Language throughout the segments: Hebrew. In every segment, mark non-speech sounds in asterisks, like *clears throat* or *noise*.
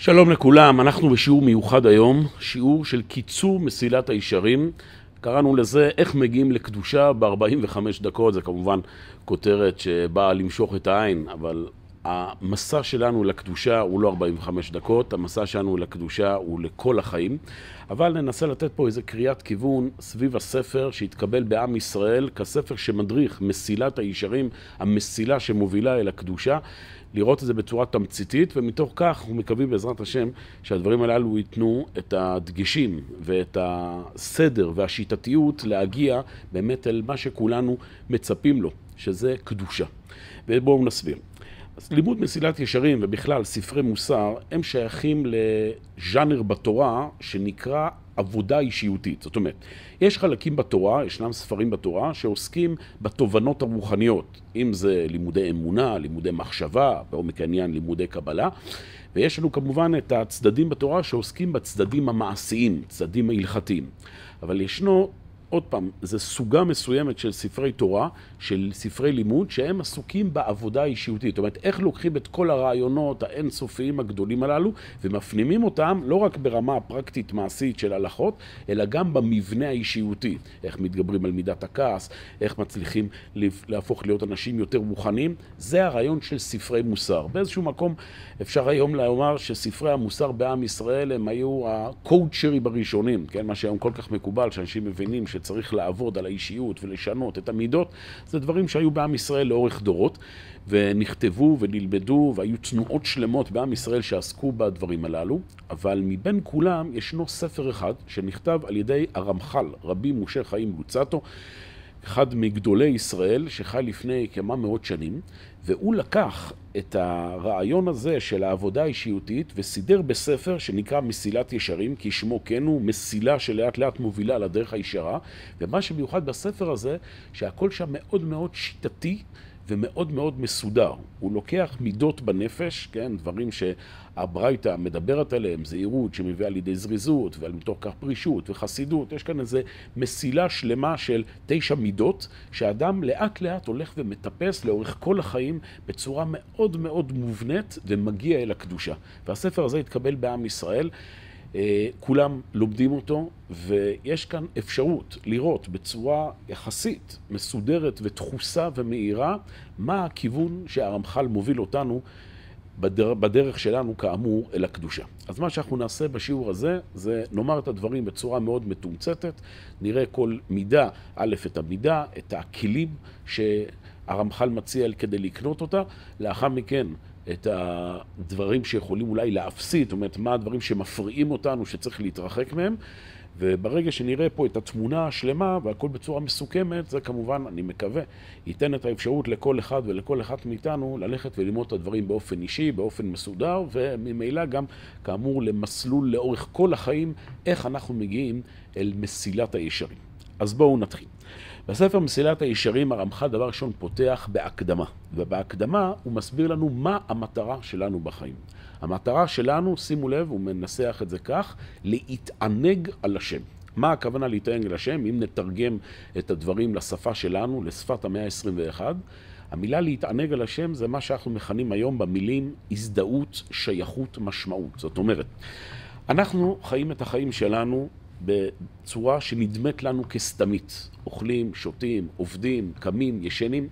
שלום לכולם, אנחנו בשיעור מיוחד היום, שיעור של קיצור מסילת הישרים. קראנו לזה איך מגיעים לקדושה ב-45 דקות, זה כמובן כותרת שבאה למשוך את העין, אבל המסע שלנו לקדושה הוא לא 45 דקות, המסע שלנו לקדושה הוא לכל החיים. אבל ננסה לתת פה איזה קריאת כיוון סביב הספר שהתקבל בעם ישראל כספר שמדריך מסילת הישרים, המסילה שמובילה אל הקדושה. לראות את זה בצורה תמציתית, ומתוך כך אנחנו מקווים בעזרת השם שהדברים הללו ייתנו את הדגשים ואת הסדר והשיטתיות להגיע באמת אל מה שכולנו מצפים לו, שזה קדושה. ובואו נסביר. אז לימוד מסילת ישרים ובכלל ספרי מוסר הם שייכים לז'אנר בתורה שנקרא עבודה אישיותית. זאת אומרת, יש חלקים בתורה, ישנם ספרים בתורה שעוסקים בתובנות הרוחניות, אם זה לימודי אמונה, לימודי מחשבה, בעומק העניין לימודי קבלה, ויש לנו כמובן את הצדדים בתורה שעוסקים בצדדים המעשיים, צדדים ההלכתיים. אבל ישנו עוד פעם, זו סוגה מסוימת של ספרי תורה, של ספרי לימוד, שהם עסוקים בעבודה האישיותית. זאת אומרת, איך לוקחים את כל הרעיונות האינסופיים הגדולים הללו, ומפנימים אותם לא רק ברמה הפרקטית מעשית של הלכות, אלא גם במבנה האישיותי. איך מתגברים על מידת הכעס, איך מצליחים להפוך להיות אנשים יותר מוכנים. זה הרעיון של ספרי מוסר. באיזשהו מקום אפשר היום לומר שספרי המוסר בעם ישראל הם היו הקואוצ'רים הראשונים, כן? מה שהיום כל כך מקובל, שאנשים מבינים ש... שצריך לעבוד על האישיות ולשנות את המידות, זה דברים שהיו בעם ישראל לאורך דורות, ונכתבו ונלמדו, והיו תנועות שלמות בעם ישראל שעסקו בדברים הללו, אבל מבין כולם ישנו ספר אחד שנכתב על ידי הרמח"ל, רבי משה חיים לוצטו, אחד מגדולי ישראל שחי לפני כמה מאות שנים, והוא לקח את הרעיון הזה של העבודה האישיותית וסידר בספר שנקרא מסילת ישרים, כי שמו כן הוא מסילה שלאט לאט מובילה לדרך הישרה, ומה שמיוחד בספר הזה, שהכל שם מאוד מאוד שיטתי. ומאוד מאוד מסודר. הוא לוקח מידות בנפש, כן, דברים שהברייתא מדברת עליהם, זהירות שמביאה לידי זריזות, ומתוך כך פרישות וחסידות, יש כאן איזו מסילה שלמה של תשע מידות, שאדם לאט לאט הולך ומטפס לאורך כל החיים בצורה מאוד מאוד מובנית ומגיע אל הקדושה. והספר הזה התקבל בעם ישראל. אה, כולם לומדים אותו, ויש כאן אפשרות לראות בצורה יחסית מסודרת ותחוסה ומהירה מה הכיוון שהרמח"ל מוביל אותנו בדרך, בדרך שלנו, כאמור, אל הקדושה. אז מה שאנחנו נעשה בשיעור הזה, זה נאמר את הדברים בצורה מאוד מתומצתת, נראה כל מידה, א', את המידה, את הכלים שהרמח"ל מציע כדי לקנות אותה, לאחר מכן את הדברים שיכולים אולי להפסיד, זאת אומרת, מה הדברים שמפריעים אותנו, שצריך להתרחק מהם, וברגע שנראה פה את התמונה השלמה והכל בצורה מסוכמת, זה כמובן, אני מקווה, ייתן את האפשרות לכל אחד ולכל אחת מאיתנו ללכת וללמוד את הדברים באופן אישי, באופן מסודר, וממילא גם, כאמור, למסלול לאורך כל החיים, איך אנחנו מגיעים אל מסילת הישרים. אז בואו נתחיל. בספר מסילת הישרים הרמח"ל דבר ראשון פותח בהקדמה, ובהקדמה הוא מסביר לנו מה המטרה שלנו בחיים. המטרה שלנו, שימו לב, הוא מנסח את זה כך, להתענג על השם. מה הכוונה להתענג על השם? אם נתרגם את הדברים לשפה שלנו, לשפת המאה ה-21, המילה להתענג על השם זה מה שאנחנו מכנים היום במילים הזדהות, שייכות, משמעות. זאת אומרת, אנחנו חיים את החיים שלנו בצורה שנדמת לנו כסתמית. אוכלים, שותים, עובדים, קמים, ישנים.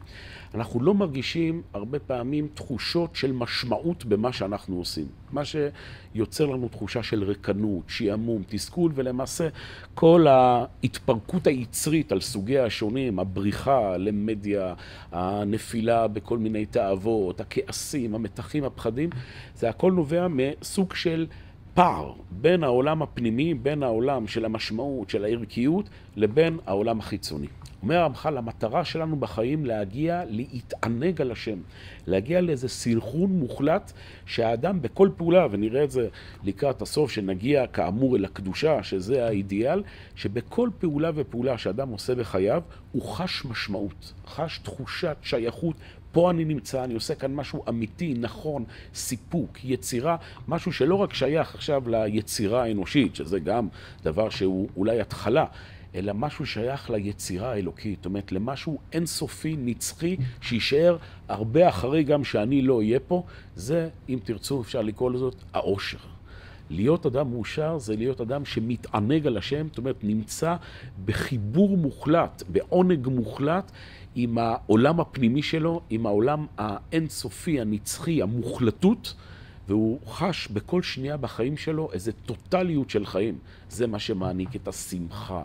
אנחנו לא מרגישים הרבה פעמים תחושות של משמעות במה שאנחנו עושים. מה שיוצר לנו תחושה של רקנות, שעמום, תסכול, ולמעשה כל ההתפרקות היצרית על סוגיה השונים, הבריחה למדיה, הנפילה בכל מיני תאוות, הכעסים, המתחים, הפחדים, זה הכל נובע מסוג של... פער בין העולם הפנימי, בין העולם של המשמעות, של הערכיות, לבין העולם החיצוני. אומר הרמח"ל, המטרה שלנו בחיים להגיע להתענג על השם, להגיע לאיזה סלחון מוחלט שהאדם בכל פעולה, ונראה את זה לקראת הסוף, שנגיע כאמור אל הקדושה, שזה האידיאל, שבכל פעולה ופעולה שאדם עושה בחייו, הוא חש משמעות, חש תחושת שייכות, פה אני נמצא, אני עושה כאן משהו אמיתי, נכון, סיפוק, יצירה, משהו שלא רק שייך עכשיו ליצירה האנושית, שזה גם דבר שהוא אולי התחלה, אלא משהו שייך ליצירה האלוקית, זאת אומרת, למשהו אינסופי, נצחי, שיישאר הרבה אחרי גם שאני לא אהיה פה, זה, אם תרצו, אפשר לקרוא לזאת, העושר. להיות אדם מאושר זה להיות אדם שמתענג על השם, זאת אומרת, נמצא בחיבור מוחלט, בעונג מוחלט עם העולם הפנימי שלו, עם העולם האינסופי, הנצחי, המוחלטות. והוא חש בכל שנייה בחיים שלו איזו טוטליות של חיים. זה מה שמעניק את השמחה,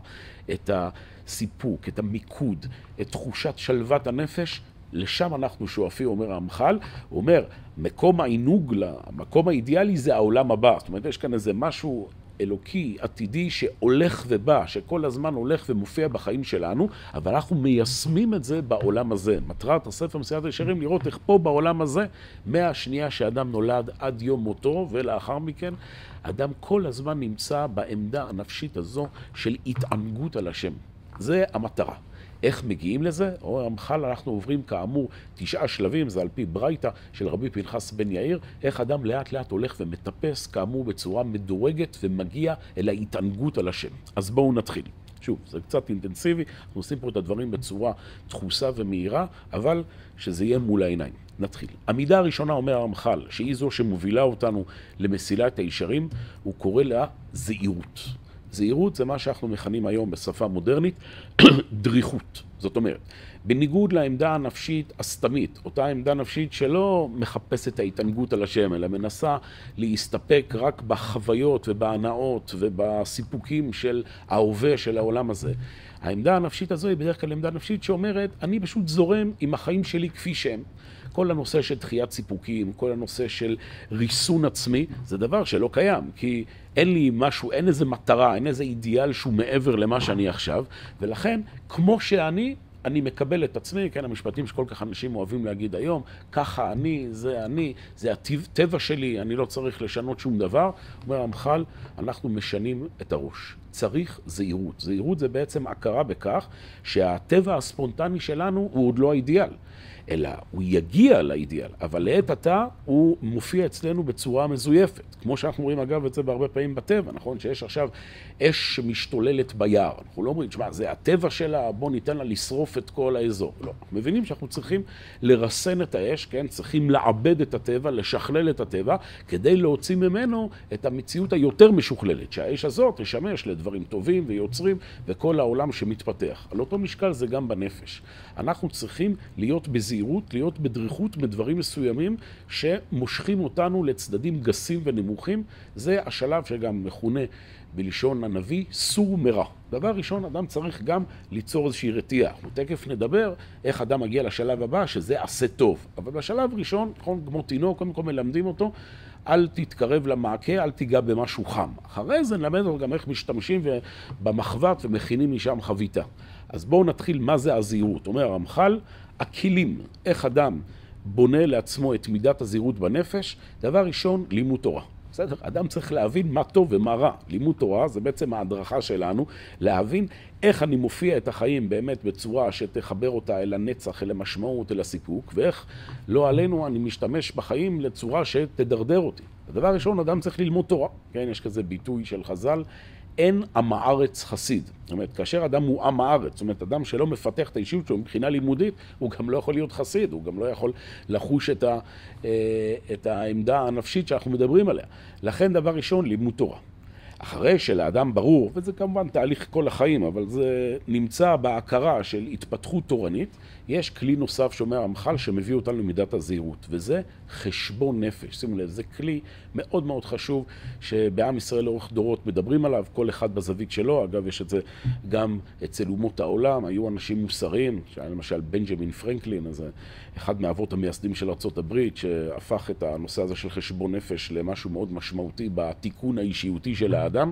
את הסיפוק, את המיקוד, את תחושת שלוות הנפש. לשם אנחנו שואפים, אומר הרמח"ל. הוא אומר, מקום העינוג, המקום האידיאלי זה העולם הבא. זאת אומרת, יש כאן איזה משהו אלוקי, עתידי, שהולך ובא, שכל הזמן הולך ומופיע בחיים שלנו, אבל אנחנו מיישמים את זה בעולם הזה. מטרת הספר מסיעת הישרים לראות איך פה בעולם הזה, מהשנייה שאדם נולד עד יום מותו, ולאחר מכן, אדם כל הזמן נמצא בעמדה הנפשית הזו של התענגות על השם. זה המטרה. איך מגיעים לזה? או המח"ל אנחנו עוברים כאמור תשעה שלבים, זה על פי ברייתא של רבי פנחס בן יאיר, איך אדם לאט לאט הולך ומטפס כאמור בצורה מדורגת ומגיע אל ההתענגות על השם. אז בואו נתחיל. שוב, זה קצת אינטנסיבי, אנחנו עושים פה את הדברים בצורה דחוסה ומהירה, אבל שזה יהיה מול העיניים. נתחיל. המידה הראשונה, אומר הרמח"ל, שהיא זו שמובילה אותנו למסילת הישרים, הוא קורא לה זהירות. זהירות זה מה שאנחנו מכנים היום בשפה מודרנית *clears throat* דריכות. זאת אומרת, בניגוד לעמדה הנפשית הסתמית, אותה עמדה נפשית שלא מחפשת ההתענגות על השם, אלא מנסה להסתפק רק בחוויות ובהנאות ובסיפוקים של ההווה של העולם הזה. העמדה הנפשית הזו היא בדרך כלל עמדה נפשית שאומרת, אני פשוט זורם עם החיים שלי כפי שהם. כל הנושא של דחיית סיפוקים, כל הנושא של ריסון עצמי, זה דבר שלא קיים, כי אין לי משהו, אין איזה מטרה, אין איזה אידיאל שהוא מעבר למה שאני עכשיו, ולכן, כמו שאני, אני מקבל את עצמי, כן, המשפטים שכל כך אנשים אוהבים להגיד היום, ככה אני, זה אני, זה הטבע שלי, אני לא צריך לשנות שום דבר. אומר המח"ל, אנחנו משנים את הראש. צריך זהירות. זהירות זה בעצם הכרה בכך שהטבע הספונטני שלנו הוא עוד לא האידיאל. אלא הוא יגיע לאידיאל, אבל לעת עתה הוא מופיע אצלנו בצורה מזויפת. כמו שאנחנו רואים אגב את זה בהרבה פעמים בטבע, נכון? שיש עכשיו אש שמשתוללת ביער. אנחנו לא אומרים, תשמע, זה הטבע שלה, בוא ניתן לה לשרוף את כל האזור. לא. אנחנו מבינים שאנחנו צריכים לרסן את האש, כן? צריכים לעבד את הטבע, לשכלל את הטבע, כדי להוציא ממנו את המציאות היותר משוכללת, שהאש הזאת תשמש לדברים טובים ויוצרים וכל העולם שמתפתח. על אותו משקל זה גם בנפש. אנחנו צריכים להיות בזהירות, להיות בדריכות בדברים מסוימים שמושכים אותנו לצדדים גסים ונמוכים. זה השלב שגם מכונה בלשון הנביא סור מרע. דבר ראשון, אדם צריך גם ליצור איזושהי רתיעה. אנחנו תכף נדבר איך אדם מגיע לשלב הבא, שזה עשה טוב. אבל בשלב ראשון, נכון, כמו תינוק, קודם כל מלמדים אותו, אל תתקרב למעקה, אל תיגע במשהו חם. אחרי זה נלמד אותו גם איך משתמשים במחבת ומכינים משם חביתה. אז בואו נתחיל מה זה הזהירות. אומר הרמח"ל, הכלים, איך אדם בונה לעצמו את מידת הזהירות בנפש, דבר ראשון, לימוד תורה. בסדר? אדם צריך להבין מה טוב ומה רע. לימוד תורה זה בעצם ההדרכה שלנו, להבין איך אני מופיע את החיים באמת בצורה שתחבר אותה אל הנצח, אל המשמעות, אל הסיפוק, ואיך לא עלינו אני משתמש בחיים לצורה שתדרדר אותי. הדבר הראשון, אדם צריך ללמוד תורה. כן, יש כזה ביטוי של חז"ל, אין עם הארץ חסיד. זאת אומרת, כאשר אדם הוא עם הארץ, זאת אומרת, אדם שלא מפתח את האישיות שלו מבחינה לימודית, הוא גם לא יכול להיות חסיד, הוא גם לא יכול לחוש את, ה, אה, את העמדה הנפשית שאנחנו מדברים עליה. לכן, דבר ראשון, לימוד תורה. אחרי שלאדם ברור, וזה כמובן תהליך כל החיים, אבל זה נמצא בהכרה של התפתחות תורנית, יש כלי נוסף שאומר המח"ל שמביא אותנו למידת הזהירות, וזה חשבון נפש. שימו לב, זה כלי מאוד מאוד חשוב שבעם ישראל לאורך דורות מדברים עליו, כל אחד בזווית שלו. אגב, יש את זה גם אצל אומות העולם, היו אנשים מוסריים, למשל בנג'מין פרנקלין, אז אחד מהאבות המייסדים של ארה"ב, שהפך את הנושא הזה של חשבון נפש למשהו מאוד משמעותי בתיקון האישיותי של האדם.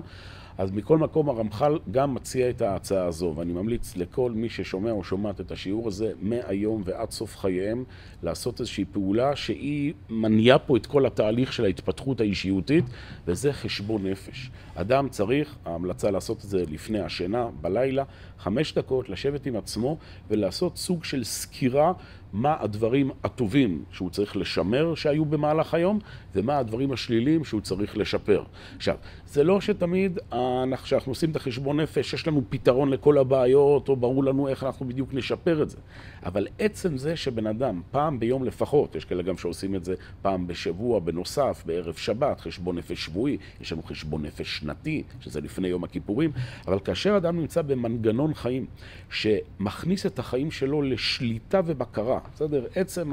אז מכל מקום הרמח"ל גם מציע את ההצעה הזו, ואני ממליץ לכל מי ששומע או שומעת את השיעור הזה מהיום ועד סוף חייהם, לעשות איזושהי פעולה שהיא מניעה פה את כל התהליך של ההתפתחות האישיותית, וזה חשבון נפש. אדם צריך, ההמלצה לעשות את זה לפני השינה, בלילה, חמש דקות, לשבת עם עצמו ולעשות סוג של סקירה מה הדברים הטובים שהוא צריך לשמר שהיו במהלך היום, ומה הדברים השליליים שהוא צריך לשפר. עכשיו, זה לא שתמיד, כשאנחנו עושים את החשבון נפש, יש לנו פתרון לכל הבעיות, או ברור לנו איך אנחנו בדיוק נשפר את זה. אבל עצם זה שבן אדם, פעם ביום לפחות, יש כאלה גם שעושים את זה פעם בשבוע, בנוסף, בערב שבת, חשבון נפש שבועי, יש לנו חשבון נפש שנתי, שזה לפני יום הכיפורים, אבל כאשר אדם נמצא במנגנון חיים שמכניס את החיים שלו לשליטה ובקרה, בסדר? עצם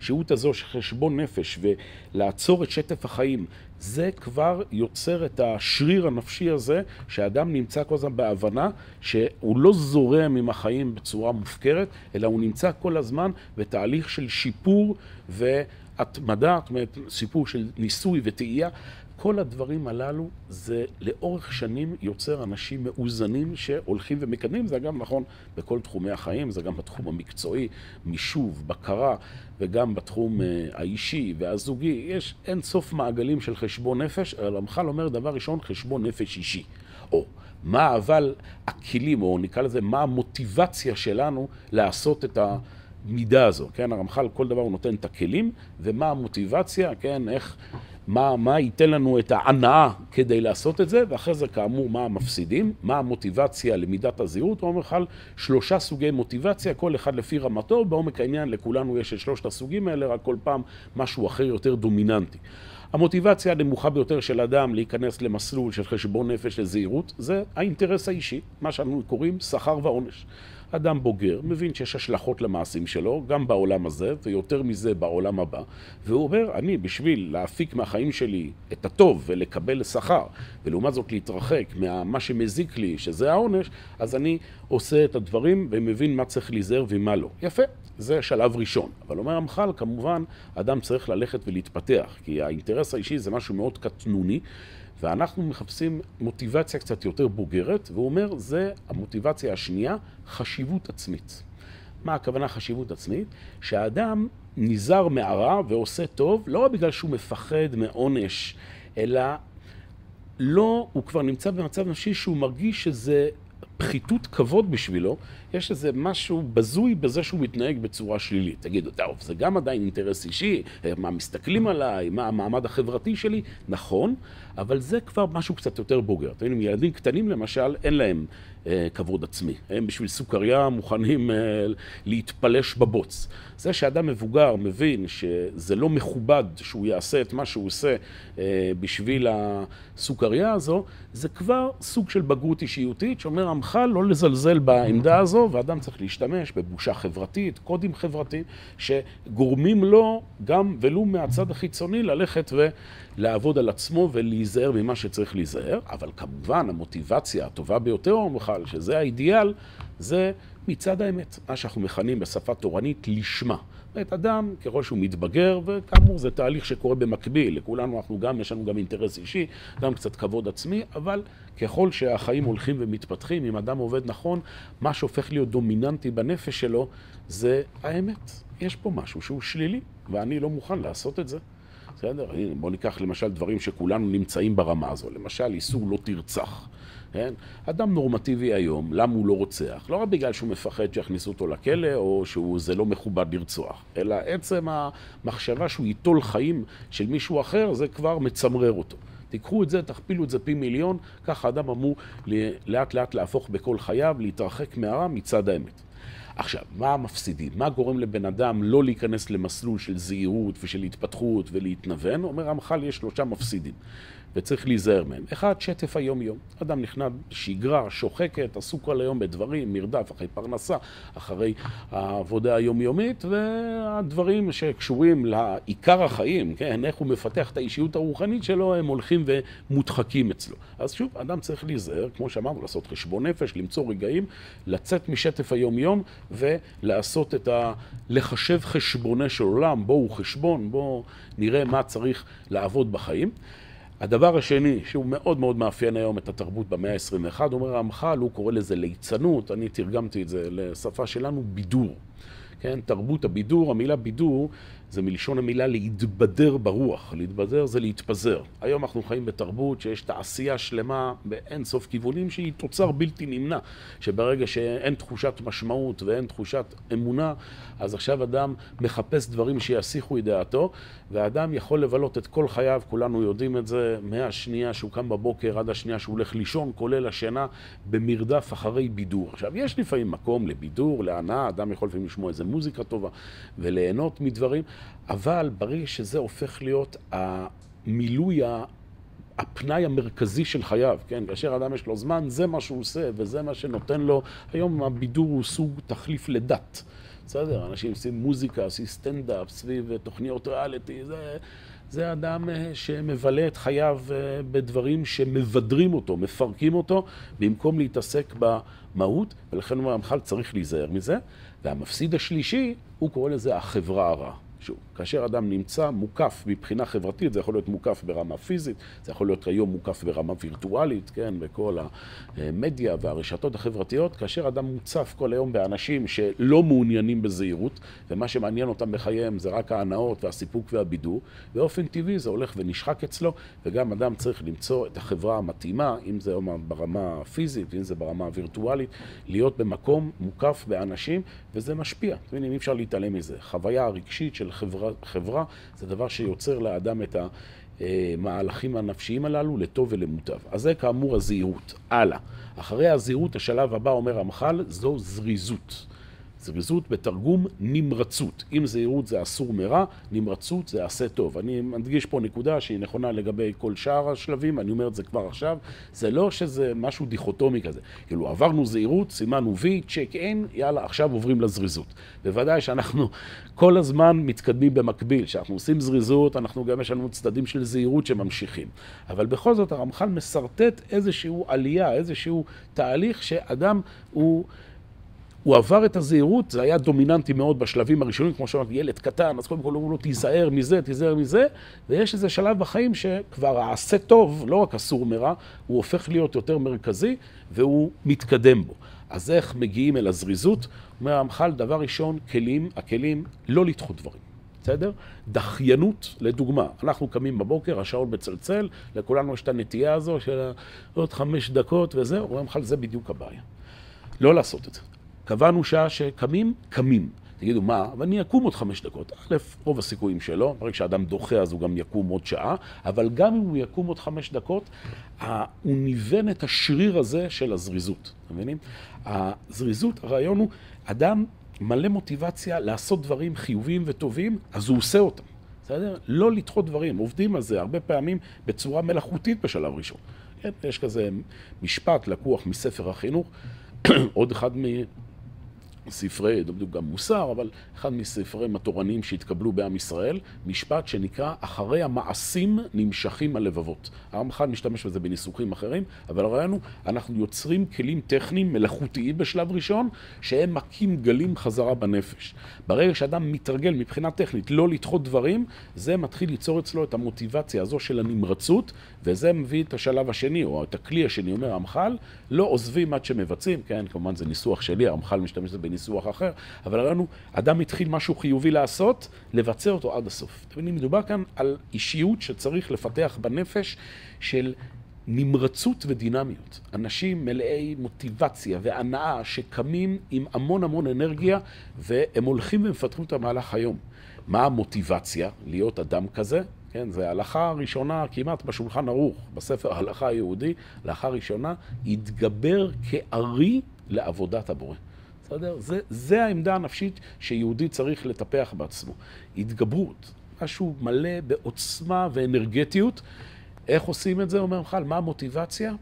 השהות הזו של חשבון נפש ולעצור את שטף החיים, זה כבר יוצר את השריר הנפשי הזה, שהאדם נמצא כל הזמן בהבנה שהוא לא זורם עם החיים בצורה מופקרת, אלא הוא נמצא כל הזמן בתהליך של שיפור והתמדה, זאת אומרת, סיפור של ניסוי וטעייה. כל הדברים הללו זה לאורך שנים יוצר אנשים מאוזנים שהולכים ומקדמים, זה גם נכון בכל תחומי החיים, זה גם בתחום המקצועי, מישוב, בקרה, וגם בתחום אה, האישי והזוגי. יש אין סוף מעגלים של חשבון נפש, אבל המח"ל אומר דבר ראשון, חשבון נפש אישי. או מה אבל הכלים, או נקרא לזה, מה המוטיבציה שלנו לעשות את ה... מידה הזו, כן? הרמח"ל כל דבר הוא נותן את הכלים, ומה המוטיבציה, כן? איך מה, מה ייתן לנו את ההנאה כדי לעשות את זה, ואחרי זה כאמור מה המפסידים, מה המוטיבציה למידת הזהירות, הוא אומר לך שלושה סוגי מוטיבציה, כל אחד לפי רמתו, בעומק העניין לכולנו יש את שלושת הסוגים האלה, רק כל פעם משהו אחר יותר דומיננטי. המוטיבציה הנמוכה ביותר של אדם להיכנס למסלול של חשבון נפש לזהירות זה האינטרס האישי, מה שאנו קוראים שכר ועונש. אדם בוגר, מבין שיש השלכות למעשים שלו, גם בעולם הזה, ויותר מזה בעולם הבא, והוא אומר, אני בשביל להפיק מהחיים שלי את הטוב ולקבל שכר, ולעומת זאת להתרחק ממה שמזיק לי, שזה העונש, אז אני עושה את הדברים ומבין מה צריך להיזהר ומה לא. יפה, זה שלב ראשון. אבל אומר המח"ל, כמובן, אדם צריך ללכת ולהתפתח, כי האינטרס האישי זה משהו מאוד קטנוני. ואנחנו מחפשים מוטיבציה קצת יותר בוגרת, והוא אומר, זה המוטיבציה השנייה, חשיבות עצמית. מה הכוונה חשיבות עצמית? שהאדם נזהר מהרע ועושה טוב, לא בגלל שהוא מפחד מעונש, אלא לא, הוא כבר נמצא במצב נפשי שהוא מרגיש שזה פחיתות כבוד בשבילו, יש איזה משהו בזוי בזה שהוא מתנהג בצורה שלילית. תגידו, טוב, זה גם עדיין אינטרס אישי, מה מסתכלים עליי, מה המעמד החברתי שלי, נכון, אבל זה כבר משהו קצת יותר בוגר. אתם יודעים, ילדים קטנים למשל, אין להם אה, כבוד עצמי. הם בשביל סוכריה מוכנים אה, להתפלש בבוץ. זה שאדם מבוגר מבין שזה לא מכובד שהוא יעשה את מה שהוא עושה אה, בשביל הסוכריה הזו, זה כבר סוג של בגרות אישיותית שאומר עמך לא לזלזל בעמדה הזו, ואדם צריך להשתמש בבושה חברתית, קודים חברתיים, שגורמים לו גם, ולו מהצד החיצוני, ללכת ולעבוד על עצמו ולהיזהר ממה שצריך להיזהר, אבל כמובן המוטיבציה הטובה ביותר, בכלל, שזה האידיאל, זה מצד האמת, מה שאנחנו מכנים בשפה תורנית לשמה. זאת אדם, ככל שהוא מתבגר, וכאמור זה תהליך שקורה במקביל, לכולנו אנחנו גם, יש לנו גם אינטרס אישי, גם קצת כבוד עצמי, אבל ככל שהחיים הולכים ומתפתחים, אם אדם עובד נכון, מה שהופך להיות דומיננטי בנפש שלו זה האמת. יש פה משהו שהוא שלילי, ואני לא מוכן לעשות את זה. בסדר? בואו ניקח למשל דברים שכולנו נמצאים ברמה הזו. למשל, איסור לא תרצח. כן? אדם נורמטיבי היום, למה הוא לא רוצח? לא רק בגלל שהוא מפחד שיכניסו אותו לכלא, או שזה לא מכובד לרצוח, אלא עצם המחשבה שהוא ייטול חיים של מישהו אחר, זה כבר מצמרר אותו. תיקחו את זה, תכפילו את זה פי מיליון, ככה אדם אמור לאט לאט להפוך בכל חייו, להתרחק מהרע מצד האמת. עכשיו, מה המפסידים? מה גורם לבן אדם לא להיכנס למסלול של זהירות ושל התפתחות ולהתנוון? אומר המח"ל, יש שלושה מפסידים. וצריך להיזהר מהם. אחד, שטף היום-יום. אדם נכנע שגרה, שוחקת, עסוק כל היום בדברים, מרדף אחרי פרנסה, אחרי העבודה היומיומית, והדברים שקשורים לעיקר החיים, כן, איך הוא מפתח את האישיות הרוחנית שלו, הם הולכים ומודחקים אצלו. אז שוב, אדם צריך להיזהר, כמו שאמרנו, לעשות חשבון נפש, למצוא רגעים, לצאת משטף היום-יום ולעשות את ה... לחשב חשבוני של עולם, בואו חשבון, בואו נראה מה צריך לעבוד בחיים. הדבר השני, שהוא מאוד מאוד מאפיין היום את התרבות במאה ה-21, אומר רמח"ל, הוא קורא לזה ליצנות, אני תרגמתי את זה לשפה שלנו, בידור. כן, תרבות הבידור, המילה בידור זה מלשון המילה להתבדר ברוח. להתבדר זה להתפזר. היום אנחנו חיים בתרבות שיש תעשייה שלמה באין סוף כיוונים שהיא תוצר בלתי נמנע. שברגע שאין תחושת משמעות ואין תחושת אמונה, אז עכשיו אדם מחפש דברים שיסיחו את דעתו, ואדם יכול לבלות את כל חייו, כולנו יודעים את זה, מהשנייה שהוא קם בבוקר עד השנייה שהוא הולך לישון, כולל השינה, במרדף אחרי בידור. עכשיו, יש לפעמים מקום לבידור, להנאה, אדם יכול לפעמים לשמוע איזה מוזיקה טובה וליהנות מדברים, אבל ברגע שזה הופך להיות המילוי הפנאי המרכזי של חייו, כן? כאשר אדם יש לו זמן, זה מה שהוא עושה וזה מה שנותן לו. היום הבידור הוא סוג תחליף לדת. בסדר, אנשים עושים מוזיקה, עושים סטנדאפ סביב תוכניות ריאליטי, זה, זה אדם אה, שמבלה את חייו אה, בדברים שמבדרים אותו, מפרקים אותו, במקום להתעסק במהות, ולכן הוא המח"ל צריך להיזהר מזה. והמפסיד השלישי, הוא קורא לזה החברה הרעה. שוב, כאשר אדם נמצא מוקף מבחינה חברתית, זה יכול להיות מוקף ברמה פיזית, זה יכול להיות היום מוקף ברמה וירטואלית, כן, בכל המדיה והרשתות החברתיות, כאשר אדם מוצף כל היום באנשים שלא מעוניינים בזהירות, ומה שמעניין אותם בחייהם זה רק ההנאות והסיפוק והבידור, באופן טבעי זה הולך ונשחק אצלו, וגם אדם צריך למצוא את החברה המתאימה, אם זה ברמה הפיזית, אם זה ברמה הווירטואלית, להיות במקום מוקף באנשים, וזה משפיע. אתם מבינים, אי אפשר להתעלם מזה. חוויה הרגשית של חברה, חברה זה דבר שיוצר לאדם את המהלכים הנפשיים הללו לטוב ולמוטב. אז זה כאמור הזהירות. הלאה. אחרי הזהירות, השלב הבא, אומר המח"ל, זו זריזות. זריזות בתרגום נמרצות. אם זהירות זה אסור מרע, נמרצות זה עשה טוב. אני מדגיש פה נקודה שהיא נכונה לגבי כל שאר השלבים, אני אומר את זה כבר עכשיו, זה לא שזה משהו דיכוטומי כזה. כאילו עברנו זהירות, סימנו וי, צ'ק אין, יאללה, עכשיו עוברים לזריזות. בוודאי שאנחנו כל הזמן מתקדמים במקביל. כשאנחנו עושים זריזות, אנחנו גם יש לנו צדדים של זהירות שממשיכים. אבל בכל זאת הרמח"ל משרטט איזשהו עלייה, איזשהו תהליך שאדם הוא... הוא עבר את הזהירות, זה היה דומיננטי מאוד בשלבים הראשונים, כמו שאמרתי, ילד קטן, אז קודם כל אמרו לו, תיזהר מזה, תיזהר מזה, ויש איזה שלב בחיים שכבר העשה טוב, לא רק אסור מרע, הוא הופך להיות יותר מרכזי, והוא מתקדם בו. אז איך מגיעים אל הזריזות? אומר המח"ל, דבר ראשון, כלים, הכלים לא לדחות דברים. בסדר? דחיינות, לדוגמה, אנחנו קמים בבוקר, השעון מצלצל, לכולנו יש את הנטייה הזו של עוד חמש דקות וזהו, אומר המח"ל, זה בדיוק הבעיה. לא לעשות את זה. קבענו שעה שקמים, קמים. תגידו, מה? אבל אני אקום עוד חמש דקות. א', רוב הסיכויים שלו, ברגע שאדם דוחה אז הוא גם יקום עוד שעה, אבל גם אם הוא יקום עוד חמש דקות, הוא ניוון את השריר הזה של הזריזות. אתם מבינים? הזריזות, הרעיון הוא, אדם מלא מוטיבציה לעשות דברים חיוביים וטובים, אז הוא עושה אותם. בסדר? לא לדחות דברים, עובדים על זה הרבה פעמים בצורה מלאכותית בשלב ראשון. כן? יש כזה משפט לקוח מספר החינוך, *clears throat* עוד אחד מ... ספרי, לא גם מוסר, אבל אחד מספריהם התורניים שהתקבלו בעם ישראל, משפט שנקרא אחרי המעשים נמשכים הלבבות. הרמח"ל משתמש בזה בניסוחים אחרים, אבל הרעיון הוא, אנחנו יוצרים כלים טכניים מלאכותיים בשלב ראשון, שהם מכים גלים חזרה בנפש. ברגע שאדם מתרגל מבחינה טכנית לא לדחות דברים, זה מתחיל ליצור אצלו את המוטיבציה הזו של הנמרצות, וזה מביא את השלב השני, או את הכלי השני, אומר הרמח"ל, לא עוזבים עד שמבצעים, כן, כמובן זה ניסוח שלי, הרמח"ל משתמש בזה בניסוח אחר, אבל הרעיון הוא, אדם התחיל משהו חיובי לעשות, לבצע אותו עד הסוף. אתם מבינים, מדובר כאן על אישיות שצריך לפתח בנפש של נמרצות ודינמיות. אנשים מלאי מוטיבציה והנאה שקמים עם המון המון אנרגיה והם הולכים ומפתחים את המהלך היום. מה המוטיבציה להיות אדם כזה? כן, זה ההלכה הראשונה כמעט בשולחן ערוך, בספר ההלכה היהודי, הלכה ראשונה, התגבר כארי לעבודת הבורא. בסדר? זה, זה העמדה הנפשית שיהודי צריך לטפח בעצמו. התגברות, משהו מלא בעוצמה ואנרגטיות. איך עושים את זה, אומר מיכל? מה המוטיבציה?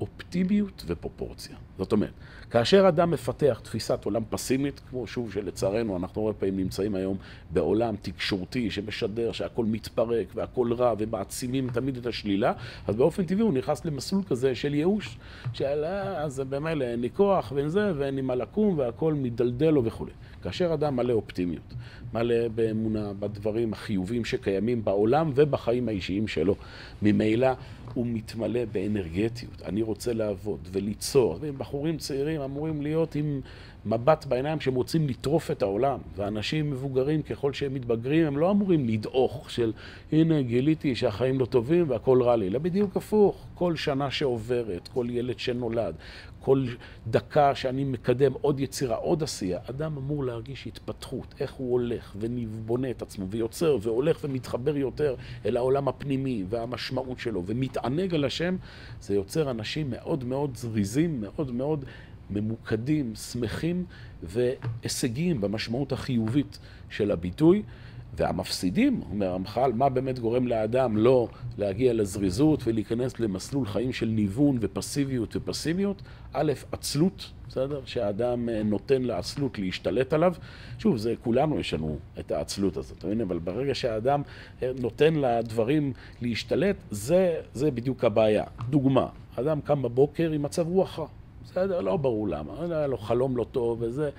אופטימיות ופרופורציה. זאת אומרת, כאשר אדם מפתח תפיסת עולם פסימית, כמו שוב שלצערנו אנחנו הרבה פעמים נמצאים היום בעולם תקשורתי שמשדר שהכל מתפרק והכל רע ומעצימים תמיד את השלילה, אז באופן טבעי הוא נכנס למסלול כזה של ייאוש, של אה, אז במילא אין לי כוח ואין זה ואין לי מה לקום והכל מדלדל לו וכולי. כאשר אדם מלא אופטימיות, מלא באמונה בדברים החיוביים שקיימים בעולם ובחיים האישיים שלו, ממילא הוא מתמלא באנרגטיות. אני רוצה לעבוד וליצור. בחורים צעירים אמורים להיות עם מבט בעיניים שהם רוצים לטרוף את העולם. ואנשים מבוגרים, ככל שהם מתבגרים, הם לא אמורים לדעוך של, הנה, גיליתי שהחיים לא טובים והכל רע לי. אלא בדיוק הפוך. כל שנה שעוברת, כל ילד שנולד, כל דקה שאני מקדם עוד יצירה, עוד עשייה, אדם אמור להרגיש התפתחות, איך הוא הולך ובונה את עצמו ויוצר והולך ומתחבר יותר אל העולם הפנימי והמשמעות שלו ומתענג על השם, זה יוצר אנשים מאוד מאוד זריזים, מאוד מאוד ממוקדים, שמחים והישגיים במשמעות החיובית של הביטוי. והמפסידים, אומר רמח"ל, מה באמת גורם לאדם לא להגיע לזריזות ולהיכנס למסלול חיים של ניוון ופסיביות ופסימיות? א', עצלות, בסדר? שהאדם אה, נותן לעצלות להשתלט עליו. שוב, זה כולנו יש לנו את העצלות הזאת, מבין? אבל ברגע שהאדם אה, נותן לדברים להשתלט, זה, זה בדיוק הבעיה. דוגמה, אדם קם בבוקר עם מצב רוח רע. בסדר? לא ברור למה. היה לו חלום לא טוב וזה.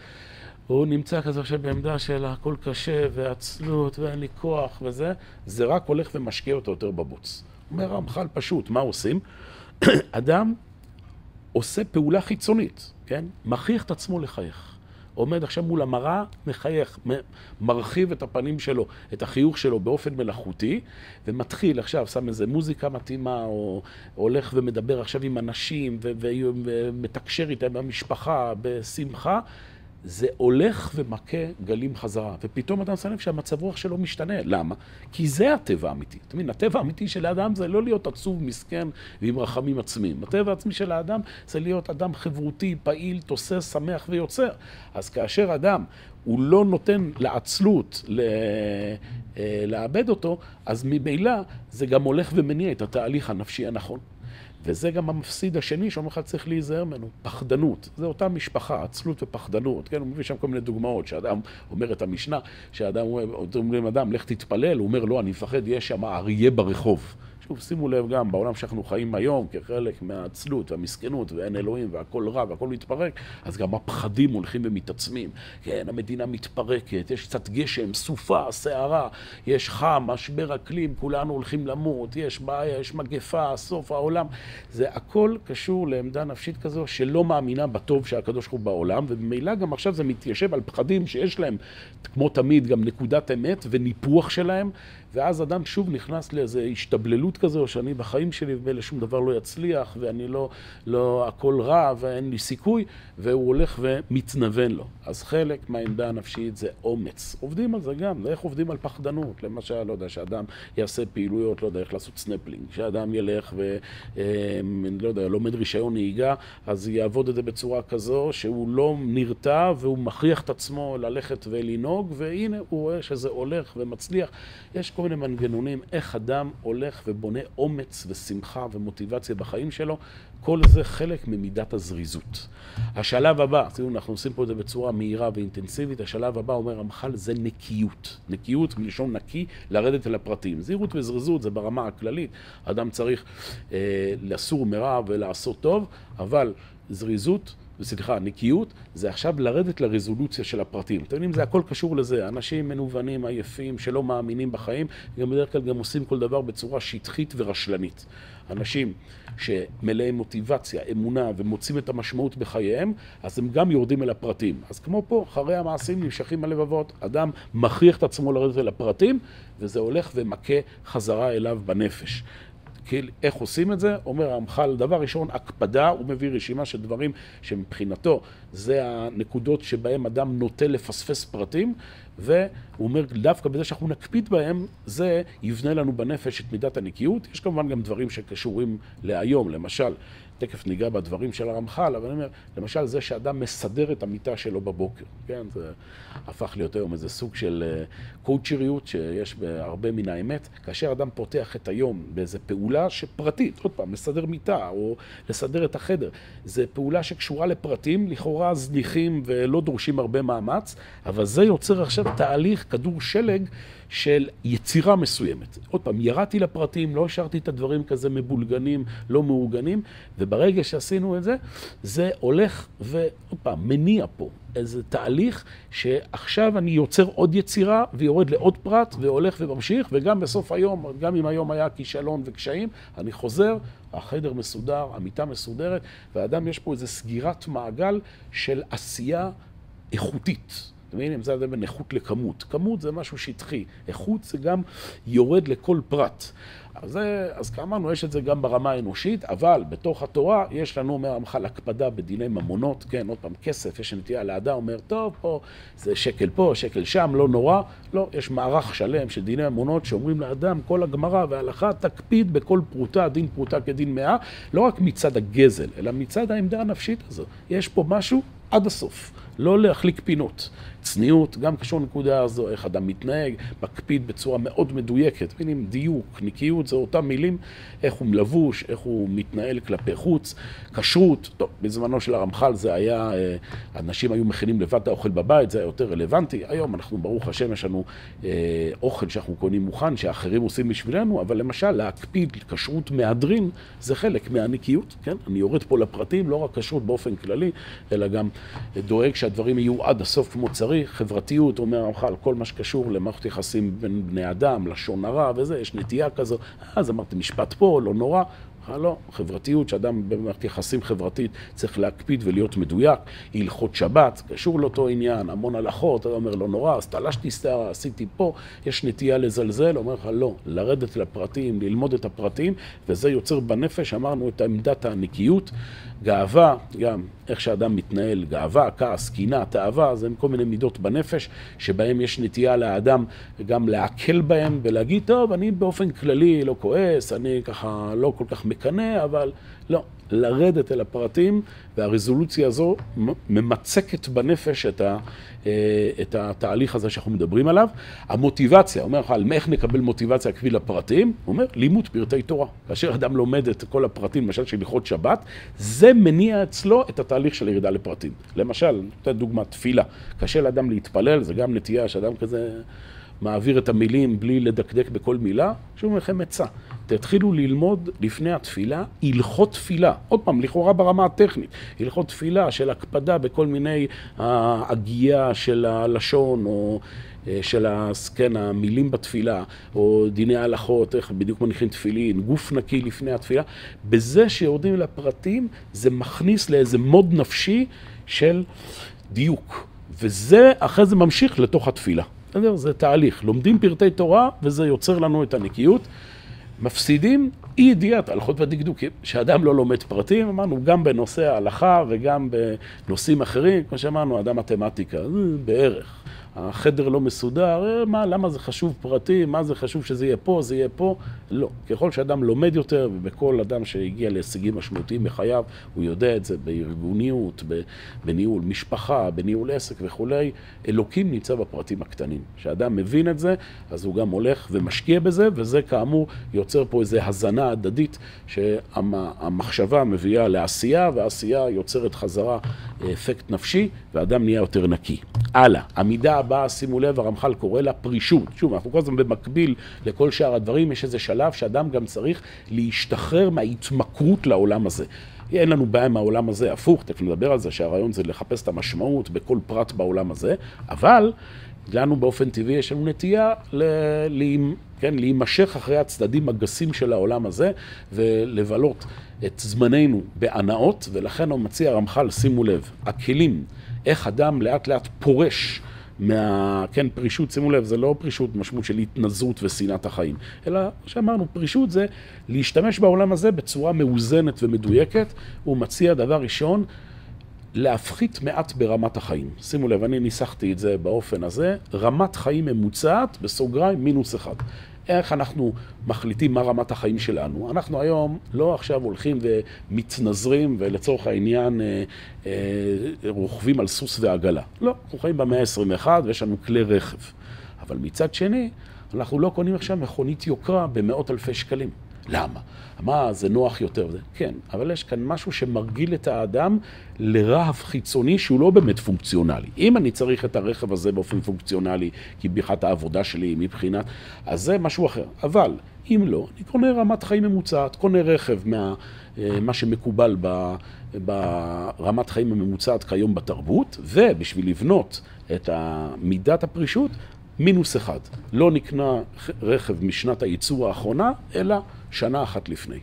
הוא נמצא כזה עכשיו בעמדה של הכל קשה ועצלות ואין לי כוח וזה, זה רק הולך ומשקיע אותו יותר בבוץ. אומר רמח"ל פשוט, מה עושים? *coughs* אדם עושה פעולה חיצונית, כן? מכריח את עצמו לחייך. עומד עכשיו מול המראה, מחייך, מרחיב את הפנים שלו, את החיוך שלו באופן מלאכותי, ומתחיל עכשיו, שם איזה מוזיקה מתאימה, או הולך ומדבר עכשיו עם אנשים, ומתקשר איתם במשפחה, בשמחה. זה הולך ומכה גלים חזרה, ופתאום אתה שם לב שהמצב רוח שלו משתנה. למה? כי זה הטבע האמיתי. אתה מבין, הטבע האמיתי של האדם זה לא להיות עצוב, מסכן ועם רחמים עצמיים. הטבע העצמי של האדם זה להיות אדם חברותי, פעיל, תוסס, שמח ויוצר. אז כאשר אדם הוא לא נותן לעצלות אה, לאבד אותו, אז ממילא זה גם הולך ומניע את התהליך הנפשי הנכון. וזה גם המפסיד השני שאומר לך צריך להיזהר ממנו, פחדנות. זה אותה משפחה, עצלות ופחדנות, כן? הוא מביא שם כל מיני דוגמאות, שאדם אומר את המשנה, שאדם אומר לאדם, לך תתפלל, הוא אומר, לא, אני מפחד, יש שם אריה ברחוב. שוב, שימו לב גם, בעולם שאנחנו חיים היום, כחלק מהעצלות והמסכנות, ואין אלוהים, והכל רע, והכל מתפרק, אז גם הפחדים הולכים ומתעצמים. כן, המדינה מתפרקת, יש קצת גשם, סופה, סערה, יש חם, משבר אקלים, כולנו הולכים למות, יש בעיה, יש מגפה, סוף העולם. זה הכל קשור לעמדה נפשית כזו שלא מאמינה בטוב שהקדוש ברוך הוא בעולם, וממילא גם עכשיו זה מתיישב על פחדים שיש להם, כמו תמיד, גם נקודת אמת וניפוח שלהם. ואז אדם שוב נכנס לאיזו השתבללות כזו, שאני בחיים שלי ובאלה שום דבר לא יצליח, ואני לא, לא, הכל רע ואין לי סיכוי, והוא הולך ומתנוון לו. אז חלק מהעמדה הנפשית זה אומץ. עובדים על זה גם, איך עובדים על פחדנות? למשל, לא יודע, שאדם יעשה פעילויות, לא יודע, איך לעשות סנפלינג, שאדם ילך ו... אה, לא יודע, לומד רישיון נהיגה, אז יעבוד את זה בצורה כזו שהוא לא נרתע והוא מכריח את עצמו ללכת ולנהוג, והנה הוא רואה שזה הולך ומצליח. יש כל מיני מנגנונים איך אדם הולך ובונה אומץ ושמחה ומוטיבציה בחיים שלו, כל זה חלק ממידת הזריזות. השלב הבא, תראו, אנחנו עושים פה את זה בצורה מהירה ואינטנסיבית, השלב הבא, אומר רמח"ל, זה נקיות. נקיות, מלשון נקי, לרדת אל הפרטים. זהירות וזריזות זה ברמה הכללית, אדם צריך אה, לסור מרע ולעשות טוב, אבל זריזות סליחה, נקיות, זה עכשיו לרדת לרזולוציה של הפרטים. אתם יודעים, זה הכל קשור לזה. אנשים מנוונים, עייפים, שלא מאמינים בחיים, גם בדרך כלל גם עושים כל דבר בצורה שטחית ורשלנית. אנשים שמלאי מוטיבציה, אמונה ומוצאים את המשמעות בחייהם, אז הם גם יורדים אל הפרטים. אז כמו פה, אחרי המעשים נמשכים הלבבות. אדם מכריח את עצמו לרדת אל הפרטים, וזה הולך ומכה חזרה אליו בנפש. איך עושים את זה? אומר הרמח"ל, דבר ראשון, הקפדה, הוא מביא רשימה של דברים שמבחינתו זה הנקודות שבהם אדם נוטה לפספס פרטים, והוא אומר, דווקא בזה שאנחנו נקפיד בהם, זה יבנה לנו בנפש את מידת הנקיות. יש כמובן גם דברים שקשורים להיום, למשל, תכף ניגע בדברים של הרמח"ל, אבל אני אומר, למשל זה שאדם מסדר את המיטה שלו בבוקר, כן? זה הפך להיות היום איזה סוג של אה, קואוצ'ריות שיש בהרבה מן האמת. כאשר אדם פותח את היום באיזה פעולה שפרטית, עוד פעם, לסדר מיטה או לסדר את החדר, זו פעולה שקשורה לפרטים, לכאורה זניחים ולא דורשים הרבה מאמץ, אבל זה יוצר עכשיו תהליך, כדור שלג, של יצירה מסוימת. עוד פעם, ירדתי לפרטים, לא השארתי את הדברים כזה מבולגנים, לא מאורגנים, וברגע שעשינו את זה, זה הולך ועוד פעם, מניע פה איזה תהליך שעכשיו אני יוצר עוד יצירה ויורד לעוד פרט והולך וממשיך, וגם בסוף היום, גם אם היום היה כישלון וקשיים, אני חוזר, החדר מסודר, המיטה מסודרת, ואדם יש פה איזו סגירת מעגל של עשייה איכותית. אתם מבינים? זה בין איכות לכמות. כמות זה משהו שטחי, איכות זה גם יורד לכל פרט. אז, אז כאמרנו, יש את זה גם ברמה האנושית, אבל בתוך התורה יש לנו, אומר המח"ל, הקפדה בדיני ממונות, כן, עוד פעם, כסף, יש נטייה לאדם, אומר, טוב, פה זה שקל פה, שקל שם, לא נורא. לא, יש מערך שלם של דיני ממונות שאומרים לאדם, כל הגמרא וההלכה, תקפיד בכל פרוטה, דין פרוטה כדין מאה, לא רק מצד הגזל, אלא מצד העמדה הנפשית הזו. יש פה משהו עד הסוף, לא להחליק פינות. צניעות, גם קשור לנקודה הזו, איך אדם מתנהג, מקפיד בצורה מאוד מדויקת. מילים דיוק, נקיות, זה אותם מילים, איך הוא לבוש, איך הוא מתנהל כלפי חוץ. כשרות, טוב, בזמנו של הרמח"ל זה היה, אה, אנשים היו מכינים לבד את האוכל בבית, זה היה יותר רלוונטי. היום אנחנו, ברוך השם, יש לנו אה, אוכל שאנחנו קונים מוכן, שאחרים עושים בשבילנו, אבל למשל, להקפיד כשרות מהדרין, זה חלק מהנקיות, כן? אני יורד פה לפרטים, לא רק כשרות באופן כללי, אלא גם דואג שהדברים יהיו עד הסוף כמו צריך. צריך, חברתיות, אומר הרמח"ל, כל מה שקשור למערכת יחסים בין בני אדם, לשון הרע וזה, יש נטייה כזו. אז אמרתי, משפט פה, לא נורא. לא, חברתיות, שאדם במערכת יחסים חברתית צריך להקפיד ולהיות מדויק, הלכות שבת, קשור לאותו עניין, המון הלכות, אתה אומר, לא נורא, אז תלשתי שערה, עשיתי פה, יש נטייה לזלזל, אומר לך, לא, לרדת לפרטים, ללמוד את הפרטים, וזה יוצר בנפש, אמרנו, את עמדת הנקיות, גאווה, גם איך שאדם מתנהל, גאווה, כעס, קינה, תאווה, זה כל מיני מידות בנפש, שבהם יש נטייה לאדם גם להקל בהם ולהגיד, טוב, אני באופן כללי לא כועס, אני ככה לא כל כך מקנא, אבל לא, לרדת אל הפרטים, והרזולוציה הזו ממצקת בנפש את, ה, אה, את התהליך הזה שאנחנו מדברים עליו. המוטיבציה, אומר לך, על איך נקבל מוטיבציה כפי לפרטים? הוא אומר, לימוד פרטי תורה. כאשר אדם לומד את כל הפרטים, למשל של הלכות שבת, זה מניע אצלו את התהליך של ירידה לפרטים. למשל, נותן דוגמה, תפילה. קשה לאדם להתפלל, זה גם נטייה שאדם כזה... מעביר את המילים בלי לדקדק בכל מילה, שוב לכם עצה. תתחילו ללמוד לפני התפילה הלכות תפילה. עוד פעם, לכאורה ברמה הטכנית. הלכות תפילה של הקפדה בכל מיני הגייה של הלשון, או אה, של כן, המילים בתפילה, או דיני ההלכות, איך בדיוק מניחים תפילין, גוף נקי לפני התפילה. בזה שיורדים לפרטים, זה מכניס לאיזה מוד נפשי של דיוק. וזה אחרי זה ממשיך לתוך התפילה. בסדר? זה תהליך. לומדים פרטי תורה וזה יוצר לנו את הנקיות. מפסידים אי ידיעת הלכות ודקדוקים. שאדם לא לומד פרטים, אמרנו, גם בנושא ההלכה וגם בנושאים אחרים, כמו שאמרנו, אדם מתמטיקה, בערך. החדר לא מסודר, אה, מה, למה זה חשוב פרטי, מה זה חשוב שזה יהיה פה, זה יהיה פה, לא. ככל שאדם לומד יותר, ובכל אדם שהגיע להישגים משמעותיים בחייו, הוא יודע את זה בארגוניות, בניהול משפחה, בניהול עסק וכולי, אלוקים נמצא בפרטים הקטנים. כשאדם מבין את זה, אז הוא גם הולך ומשקיע בזה, וזה כאמור יוצר פה איזו הזנה הדדית, שהמחשבה מביאה לעשייה, והעשייה יוצרת חזרה אפקט נפשי, ואדם נהיה יותר נקי. הלאה, המידה הבאה, שימו לב, הרמח"ל קורא לה פרישות. שוב, אנחנו כל הזמן במקביל לכל שאר הדברים, יש איזה שלב שאדם גם צריך להשתחרר מההתמכרות לעולם הזה. אין לנו בעיה עם העולם הזה, הפוך, תכף נדבר על זה, שהרעיון זה לחפש את המשמעות בכל פרט בעולם הזה, אבל לנו באופן טבעי יש לנו נטייה ל... ל... כן, להימשך אחרי הצדדים הגסים של העולם הזה ולבלות את זמננו בהנאות, ולכן הוא מציע הרמח"ל, שימו לב, הכלים, איך אדם לאט לאט פורש מה... כן, פרישות, שימו לב, זה לא פרישות משמעות של התנזרות ושנאת החיים, אלא, שאמרנו, פרישות זה להשתמש בעולם הזה בצורה מאוזנת ומדויקת. הוא מציע, דבר ראשון, להפחית מעט ברמת החיים. שימו לב, אני ניסחתי את זה באופן הזה, רמת חיים ממוצעת, בסוגריים, מינוס אחד. איך אנחנו מחליטים מה רמת החיים שלנו. אנחנו היום לא עכשיו הולכים ומתנזרים ולצורך העניין אה, אה, רוכבים על סוס ועגלה. לא, אנחנו חיים במאה ה-21 ויש לנו כלי רכב. אבל מצד שני, אנחנו לא קונים עכשיו מכונית יוקרה במאות אלפי שקלים. למה? מה, זה נוח יותר? כן, אבל יש כאן משהו שמרגיל את האדם לרהב חיצוני שהוא לא באמת פונקציונלי. אם אני צריך את הרכב הזה באופן פונקציונלי, כי מבחינת העבודה שלי, מבחינת... אז זה משהו אחר. אבל אם לא, אני קונה רמת חיים ממוצעת, קונה רכב מה... אה, מה שמקובל ב, ברמת חיים הממוצעת כיום בתרבות, ובשביל לבנות את מידת הפרישות, מינוס אחד. לא נקנה רכב משנת הייצור האחרונה, אלא שנה אחת לפני.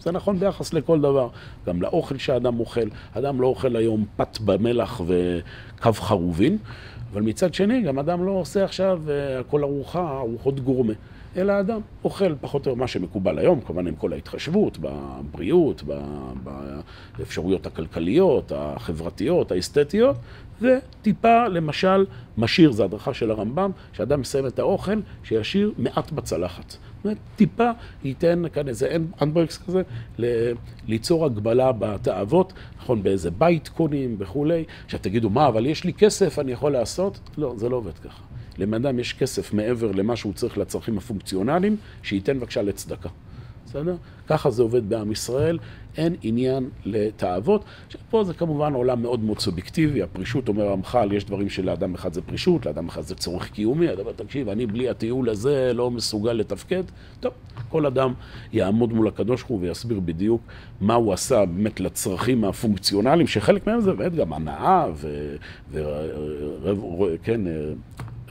זה נכון ביחס לכל דבר, גם לאוכל שאדם אוכל. אדם לא אוכל היום פת במלח וקו חרובין, אבל מצד שני, גם אדם לא עושה עכשיו אה, כל ארוחה, ארוחות גורמה. אלא אדם אוכל פחות או יותר מה שמקובל היום, כמובן עם כל ההתחשבות בבריאות, באפשרויות הכלכליות, החברתיות, האסתטיות, וטיפה, למשל, משאיר, זו הדרכה של הרמב"ם, שאדם מסיים את האוכל, שישאיר מעט בצלחת. זאת אומרת, טיפה ייתן כאן איזה אנברקס כזה, ליצור הגבלה בתאוות, נכון, באיזה בית קונים וכולי, שתגידו, מה, אבל יש לי כסף, אני יכול לעשות? לא, זה לא עובד ככה. לבן אדם יש כסף מעבר למה שהוא צריך לצרכים הפונקציונליים, שייתן בבקשה לצדקה. בסדר? ככה זה עובד בעם ישראל, אין עניין לתאוות. פה זה כמובן עולם מאוד מאוד סובייקטיבי, הפרישות, אומר רמח"ל, יש דברים שלאדם אחד זה פרישות, לאדם אחד זה צורך קיומי, הדבר, תקשיב, אני בלי הטיול הזה לא מסוגל לתפקד. טוב, כל אדם יעמוד מול הקדוש ברוך הוא ויסביר בדיוק מה הוא עשה באמת לצרכים הפונקציונליים, שחלק מהם זה באמת גם הנאה וכן,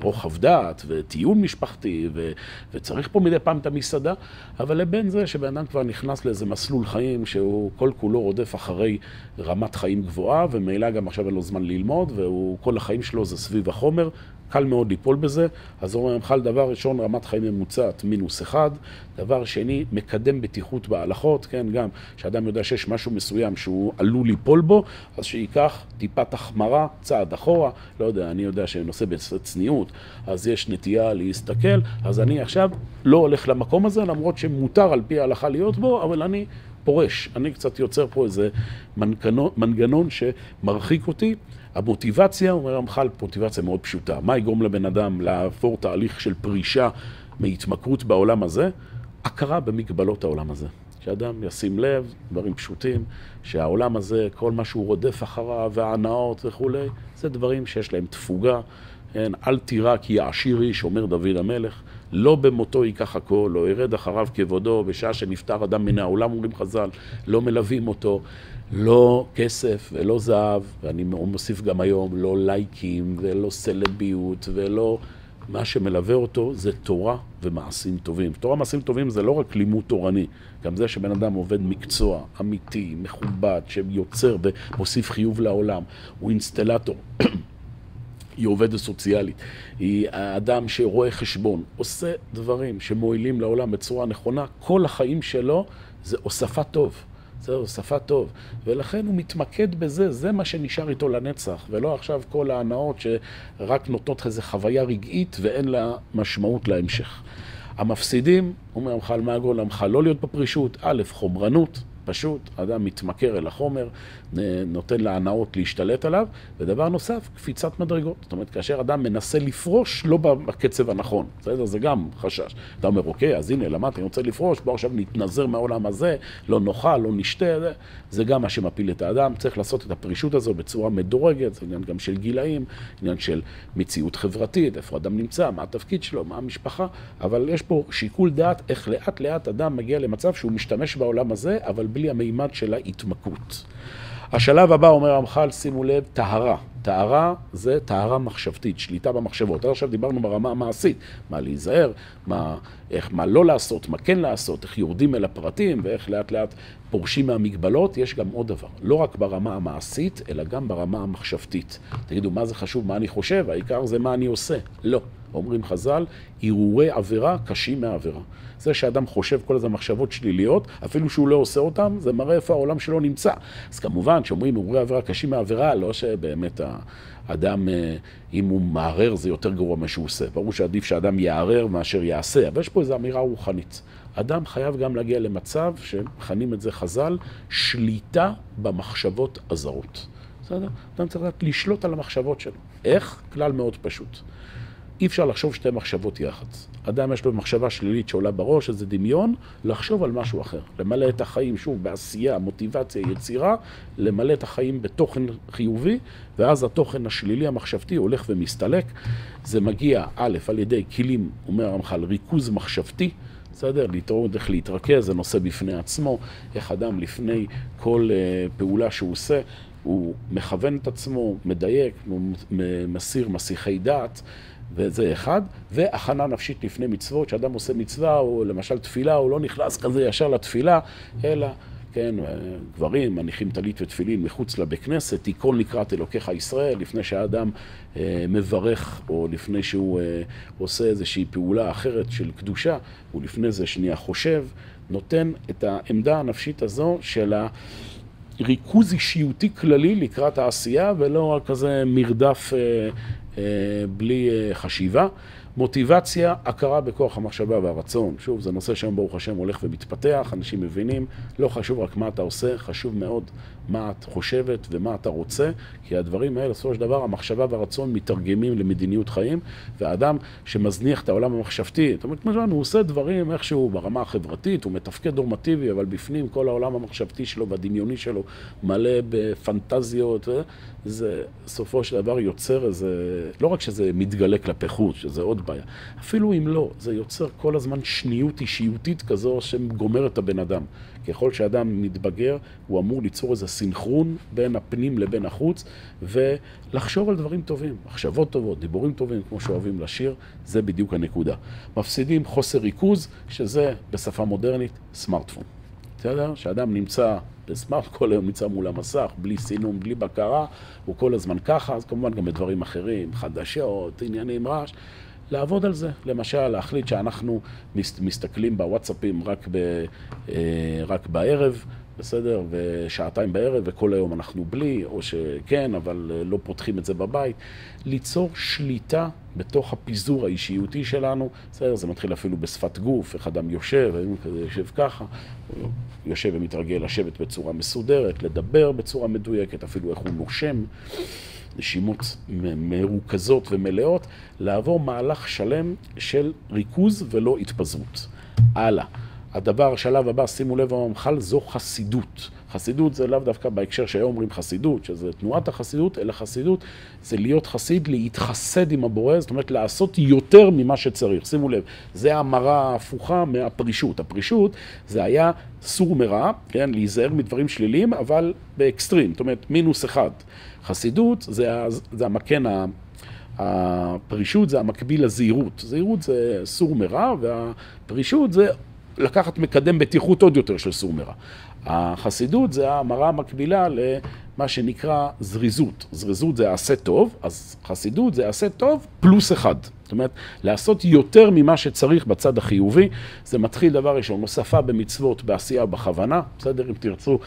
רוחב דעת וטיול משפחתי, ו, וצריך פה מדי פעם את המסעדה, אבל לבין זה שבן אדם כבר נכנס לאיזה מסלול חיים שהוא כל כולו רודף אחרי רמת חיים גבוהה, וממילא גם עכשיו אין לו זמן ללמוד, וכל החיים שלו זה סביב החומר, קל מאוד ליפול בזה. אז אומרים לך, דבר ראשון, רמת חיים ממוצעת מינוס אחד. דבר שני, מקדם בטיחות בהלכות, כן, גם שאדם יודע שיש משהו מסוים שהוא עלול ליפול בו, אז שייקח טיפת החמרה, צעד אחורה, לא יודע, אני יודע שנושא בצניעות, אז יש נטייה להסתכל, אז אני עכשיו לא הולך למקום הזה, למרות שמותר על פי ההלכה להיות בו, אבל אני פורש. אני קצת יוצר פה איזה מנגנון, מנגנון שמרחיק אותי. המוטיבציה, אומר רמח"ל, מוטיבציה מאוד פשוטה. מה יגרום לבן אדם לעבור תהליך של פרישה מהתמכרות בעולם הזה? הכרה במגבלות העולם הזה. שאדם ישים לב, דברים פשוטים, שהעולם הזה, כל מה שהוא רודף אחריו, וההנאות וכולי, זה דברים שיש להם תפוגה. כן, אל תירא כי יעשיר איש, אומר דוד המלך, לא במותו ייקח הכל, לא ירד אחריו כבודו, בשעה שנפטר אדם מן העולם, אומרים חז"ל, לא מלווים אותו, לא כסף ולא זהב, ואני מוסיף גם היום, לא לייקים ולא סלביות ולא... מה שמלווה אותו זה תורה ומעשים טובים. תורה ומעשים טובים זה לא רק לימוד תורני, גם זה שבן אדם עובד מקצוע אמיתי, מכובד, שיוצר ומוסיף חיוב לעולם, הוא אינסטלטור. *coughs* היא עובדת סוציאלית, היא אדם שרואה חשבון, עושה דברים שמועילים לעולם בצורה נכונה, כל החיים שלו זה הוספת טוב. זה הוספת טוב, ולכן הוא מתמקד בזה, זה מה שנשאר איתו לנצח, ולא עכשיו כל ההנאות שרק נותנות איזו חוויה רגעית ואין לה משמעות להמשך. המפסידים, אומר המח"ל מהגול, המח"ל לא להיות בפרישות, א', חומרנות, פשוט, אדם מתמכר אל החומר, נותן להנאות להשתלט עליו, ודבר נוסף, קפיצת מדרגות. זאת אומרת, כאשר אדם מנסה לפרוש, לא בקצב הנכון, בסדר? זה גם חשש. אתה אומר, אוקיי, אז הנה, למדתי, אני רוצה לפרוש, בוא עכשיו נתנזר מהעולם הזה, לא נאכל, לא נשתה, זה, זה גם מה שמפיל את האדם. צריך לעשות את הפרישות הזו בצורה מדורגת, זה עניין גם של גילאים, עניין של מציאות חברתית, איפה אדם נמצא, מה התפקיד שלו, מה המשפחה, אבל יש פה שיקול דעת איך לאט לאט אדם מגיע למצב שהוא משתמש בעולם הזה, אבל בלי המימד של ההתמכרות. השלב הבא, אומר רמח"ל, שימו לב, טהרה. טהרה זה טהרה מחשבתית, שליטה במחשבות. עכשיו דיברנו ברמה המעשית, מה להיזהר, מה, איך, מה לא לעשות, מה כן לעשות, איך יורדים אל הפרטים ואיך לאט לאט פורשים מהמגבלות. יש גם עוד דבר, לא רק ברמה המעשית, אלא גם ברמה המחשבתית. תגידו, מה זה חשוב, מה אני חושב? העיקר זה מה אני עושה. לא. אומרים חז"ל, הרהורי עבירה קשים מעבירה. זה שאדם חושב כל הזמן מחשבות שליליות, אפילו שהוא לא עושה אותן, זה מראה איפה העולם שלו נמצא. אז כמובן, כשאומרים הרהורי עבירה קשים מעבירה, לא שבאמת האדם, אה, אם הוא מערער, זה יותר גרוע ממה שהוא עושה. ברור שעדיף שאדם יערער מאשר יעשה, אבל יש פה איזו אמירה רוחנית. אדם חייב גם להגיע למצב, שמכנים את זה חז"ל, שליטה במחשבות הזרות. בסדר? אדם צריך לשלוט על המחשבות שלו. איך? כלל מאוד פשוט. אי אפשר לחשוב שתי מחשבות יחד. אדם יש לו מחשבה שלילית שעולה בראש, איזה דמיון, לחשוב על משהו אחר. למלא את החיים, שוב, בעשייה, מוטיבציה, יצירה, למלא את החיים בתוכן חיובי, ואז התוכן השלילי המחשבתי הולך ומסתלק. זה מגיע, א', על ידי כלים, אומר הרמח"ל, ריכוז מחשבתי. בסדר? לתרום איך להתרכז, זה נושא בפני עצמו, איך אדם לפני כל uh, פעולה שהוא עושה, הוא מכוון את עצמו, מדייק, מסיר מסיחי דעת, וזה אחד, והכנה נפשית לפני מצוות, שאדם עושה מצווה, או למשל תפילה, הוא לא נכנס כזה ישר לתפילה, אלא, כן, גברים מניחים טלית ותפילין מחוץ לבית כנסת, תיכון לקראת אלוקיך ישראל, לפני שהאדם אה, מברך, או לפני שהוא אה, עושה איזושהי פעולה אחרת של קדושה, הוא לפני זה שנייה חושב, נותן את העמדה הנפשית הזו של ה... ריכוז אישיותי כללי לקראת העשייה, ולא רק כזה מרדף אה, אה, בלי אה, חשיבה. מוטיבציה, הכרה בכוח המחשבה והרצון. שוב, זה נושא שהיום ברוך השם הולך ומתפתח, אנשים מבינים, לא חשוב רק מה אתה עושה, חשוב מאוד מה את חושבת ומה אתה רוצה, כי הדברים האלה, בסופו של דבר, המחשבה והרצון מתרגמים למדיניות חיים, והאדם שמזניח את העולם המחשבתי, זאת אומרת, כמו הוא עושה דברים איכשהו ברמה החברתית, הוא מתפקד נורמטיבי, אבל בפנים כל העולם המחשבתי שלו והדמיוני שלו מלא בפנטזיות, זה סופו של דבר יוצר איזה, לא רק שזה מתגלה כלפי חוץ, שזה עוד בעיה, אפילו אם לא, זה יוצר כל הזמן שניות אישיותית כזו שגומרת את הבן אדם. ככל שאדם מתבגר, הוא אמור ליצור איזה סינכרון בין הפנים לבין החוץ, ולחשוב על דברים טובים, מחשבות טובות, דיבורים טובים, כמו שאוהבים לשיר, זה בדיוק הנקודה. מפסידים חוסר ריכוז, שזה בשפה מודרנית סמארטפון. בסדר? שאדם נמצא בסמארט, כל היום נמצא מול המסך, בלי סינון, בלי בקרה, הוא כל הזמן ככה, אז כמובן גם בדברים אחרים, חדשות, עניינים, רעש. לעבוד על זה. למשל, להחליט שאנחנו מסתכלים בוואטסאפים רק, ב, אה, רק בערב, בסדר? ושעתיים בערב, וכל היום אנחנו בלי, או שכן, אבל אה, לא פותחים את זה בבית. ליצור שליטה בתוך הפיזור האישיותי שלנו, בסדר? זה מתחיל אפילו בשפת גוף, איך אדם יושב, האם כזה יושב ככה, יושב ומתרגל לשבת בצורה מסודרת, לדבר בצורה מדויקת, אפילו איך הוא נושם. נשימות מרוכזות ומלאות, לעבור מהלך שלם של ריכוז ולא התפזרות. הלאה. הדבר, השלב הבא, שימו לב הממח"ל, זו חסידות. חסידות זה לאו דווקא בהקשר שהיום אומרים חסידות, שזה תנועת החסידות, אלא חסידות זה להיות חסיד, להתחסד עם הבורא, זאת אומרת לעשות יותר ממה שצריך. שימו לב, זה המרה ההפוכה מהפרישות. הפרישות זה היה סור מרע, כן, להיזהר מדברים שליליים, אבל באקסטרים, זאת אומרת מינוס אחד. חסידות זה, זה המקן הפרישות זה המקביל לזהירות. זהירות זה סור מרע, והפרישות זה לקחת מקדם בטיחות עוד יותר של סור מרע. החסידות זה המראה המקבילה למה שנקרא זריזות. זריזות זה עשה טוב, אז חסידות זה עשה טוב פלוס אחד. זאת אומרת, לעשות יותר ממה שצריך בצד החיובי, זה מתחיל דבר ראשון, הוספה במצוות, בעשייה בכוונה, בסדר? אם תרצו,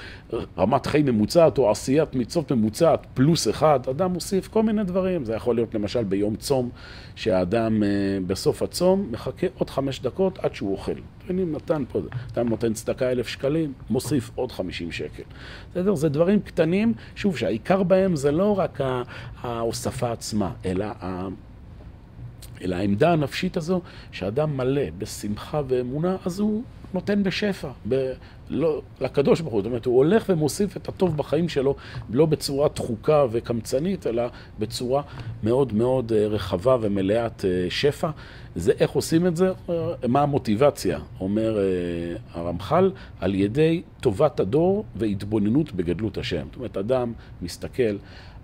רמת חיים ממוצעת או עשיית מצוות ממוצעת פלוס אחד, אדם מוסיף כל מיני דברים. זה יכול להיות למשל ביום צום, שהאדם אה, בסוף הצום מחכה עוד חמש דקות עד שהוא אוכל. אם נתן פה, אדם נותן צדקה אלף שקלים, מוסיף עוד חמישים שקל. בסדר? זה דברים קטנים, שוב, שהעיקר בהם זה לא רק ההוספה עצמה, אלא אלא העמדה הנפשית הזו, שאדם מלא בשמחה ואמונה, אז הוא נותן בשפע, ב... לא, לקדוש ברוך הוא. זאת אומרת, הוא הולך ומוסיף את הטוב בחיים שלו, לא בצורה דחוקה וקמצנית, אלא בצורה מאוד מאוד אה, רחבה ומלאת אה, שפע. זה איך עושים את זה, אה, מה המוטיבציה, אומר הרמח"ל, על ידי טובת הדור והתבוננות בגדלות השם. זאת אומרת, אדם מסתכל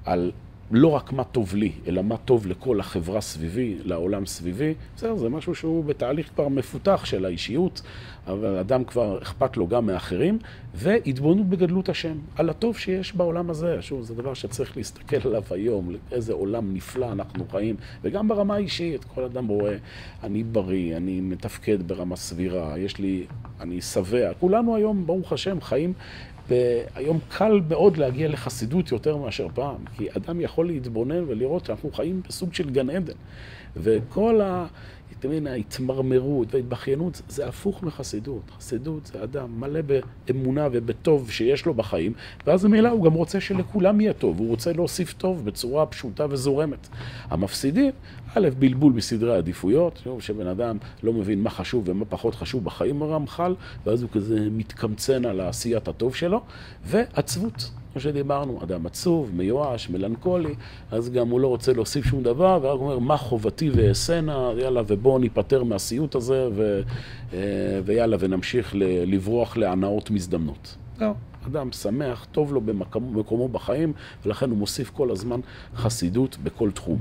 על לא רק מה טוב לי, אלא מה טוב לכל החברה סביבי, לעולם סביבי. בסדר, זה משהו שהוא בתהליך כבר מפותח של האישיות, אבל אדם כבר אכפת לו גם מאחרים, והתבוננות בגדלות השם, על הטוב שיש בעולם הזה. שוב, זה דבר שצריך להסתכל עליו היום, איזה עולם נפלא אנחנו חיים, וגם ברמה האישית, כל אדם רואה, אני בריא, אני מתפקד ברמה סבירה, יש לי, אני שבע. כולנו היום, ברוך השם, חיים והיום קל מאוד להגיע לחסידות יותר מאשר פעם, כי אדם יכול להתבונן ולראות שאנחנו חיים בסוג של גן עדן. וכל ה... מבין, ההתמרמרות וההתבכיינות זה הפוך מחסידות. חסידות זה אדם מלא באמונה ובטוב שיש לו בחיים, ואז ממילא הוא גם רוצה שלכולם יהיה טוב, הוא רוצה להוסיף טוב בצורה פשוטה וזורמת. המפסידים, א', בלבול בסדרי העדיפויות, שבן אדם לא מבין מה חשוב ומה פחות חשוב בחיים הרמח"ל, ואז הוא כזה מתקמצן על העשיית הטוב שלו, ועצבות. כמו שדיברנו, אדם עצוב, מיואש, מלנכולי, אז גם הוא לא רוצה להוסיף שום דבר, ורק אומר, מה חובתי ואעשנה, יאללה, ובואו ניפטר מהסיוט הזה, ו, אה, ויאללה, ונמשיך לברוח להנאות מזדמנות. זהו, אדם שמח, טוב לו במקומו בחיים, ולכן הוא מוסיף כל הזמן חסידות בכל תחום.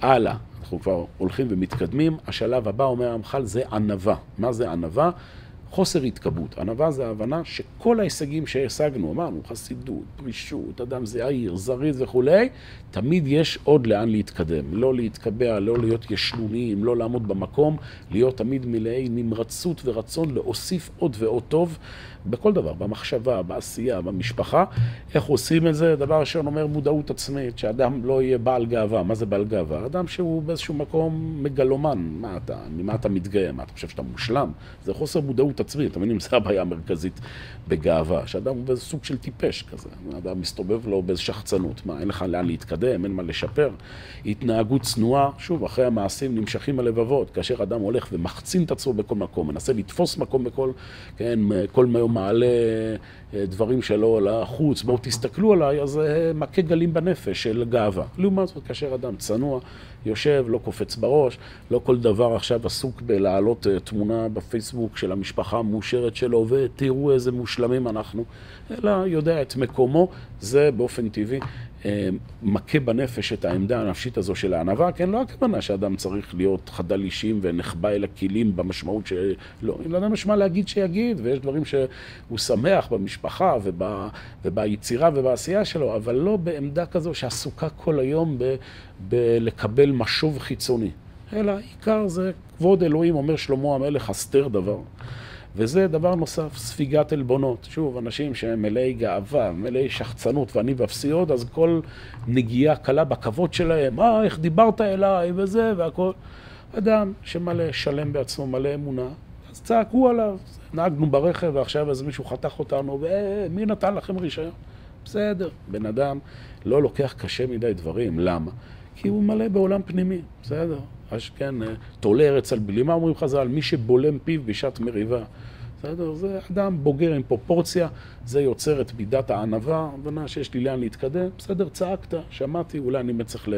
הלאה. אנחנו כבר הולכים ומתקדמים. השלב הבא, אומר המח"ל, זה ענווה. מה זה ענווה? חוסר התקבעות. ענווה זה ההבנה שכל ההישגים שהשגנו, אמרנו, חסידות, פרישות, אדם זעיר, זריז וכולי, תמיד יש עוד לאן להתקדם. לא להתקבע, לא להיות ישנוניים, לא לעמוד במקום, להיות תמיד מלאי נמרצות ורצון להוסיף עוד ועוד טוב בכל דבר, במחשבה, בעשייה, במשפחה. איך עושים את זה? דבר ראשון אומר מודעות עצמית, שאדם לא יהיה בעל גאווה. מה זה בעל גאווה? אדם שהוא באיזשהו מקום מגלומן. מה אתה, ממה אתה מתגאה? מה, אתה חושב שאתה מושלם? זה חוסר מודעות עצמית, אתה מבין? זו הבעיה המרכזית בגאווה, שאדם הוא באיזה סוג של טיפש כזה. אדם מסתובב לו באיזו שחצנות. מה, אין לך לאן להתקדם, אין מה לשפר? התנהגות צנועה, שוב, אחרי המעשים נמשכים הלבבות. כאשר אדם הולך ומחצין את עצמו בכל מקום, מנסה לתפוס מקום בכל, כן, כל מעלה אה, דברים שלו לחוץ, בואו תסתכלו עליי, אז זה מכה גלים בנפש של גאווה. לעומת זאת, כאשר אדם צנוע, יושב, לא קופץ בראש, לא כל דבר עכשיו עסוק בלהעלות אה, תמונה בפייסבוק של המשפחה המאושרת שלו, ותראו איזה מושלמים אנחנו, אלא יודע את מקומו, זה באופן טבעי אה, מכה בנפש את העמדה הנפשית הזו של הענווה, כן, לא הכוונה שאדם צריך להיות חדל אישים ונחבא אל הכלים במשמעות של... לא, אם לאדם יש מה להגיד שיגיד, ויש דברים שהוא שמח במשפחה וב... וביצירה ובעשייה שלו, אבל לא בעמדה כזו שעסוקה כל היום ב... בלקבל משוב חיצוני, אלא עיקר זה כבוד אלוהים, אומר שלמה המלך, הסתר דבר. וזה דבר נוסף, ספיגת עלבונות. שוב, אנשים שהם מלאי גאווה, מלאי שחצנות ואני ואפסיות, אז כל נגיעה קלה בכבוד שלהם, אה, איך דיברת אליי וזה והכל. אדם שמלא שלם בעצמו, מלא אמונה, אז צעקו עליו. נהגנו ברכב ועכשיו איזה מישהו חתך אותנו, ומי נתן לכם רישיון? בסדר, בן אדם לא לוקח קשה מדי דברים, למה? כי הוא מלא בעולם פנימי, בסדר. כן, אה, תולה ארץ על בלימה, אומרים חז"ל, מי שבולם פיו בשעת מריבה. בסדר? זה אדם בוגר עם פרופורציה, זה יוצר את מידת הענווה, הבנה שיש לי לאן להתקדם, בסדר, צעקת, שמעתי, אולי אני צריך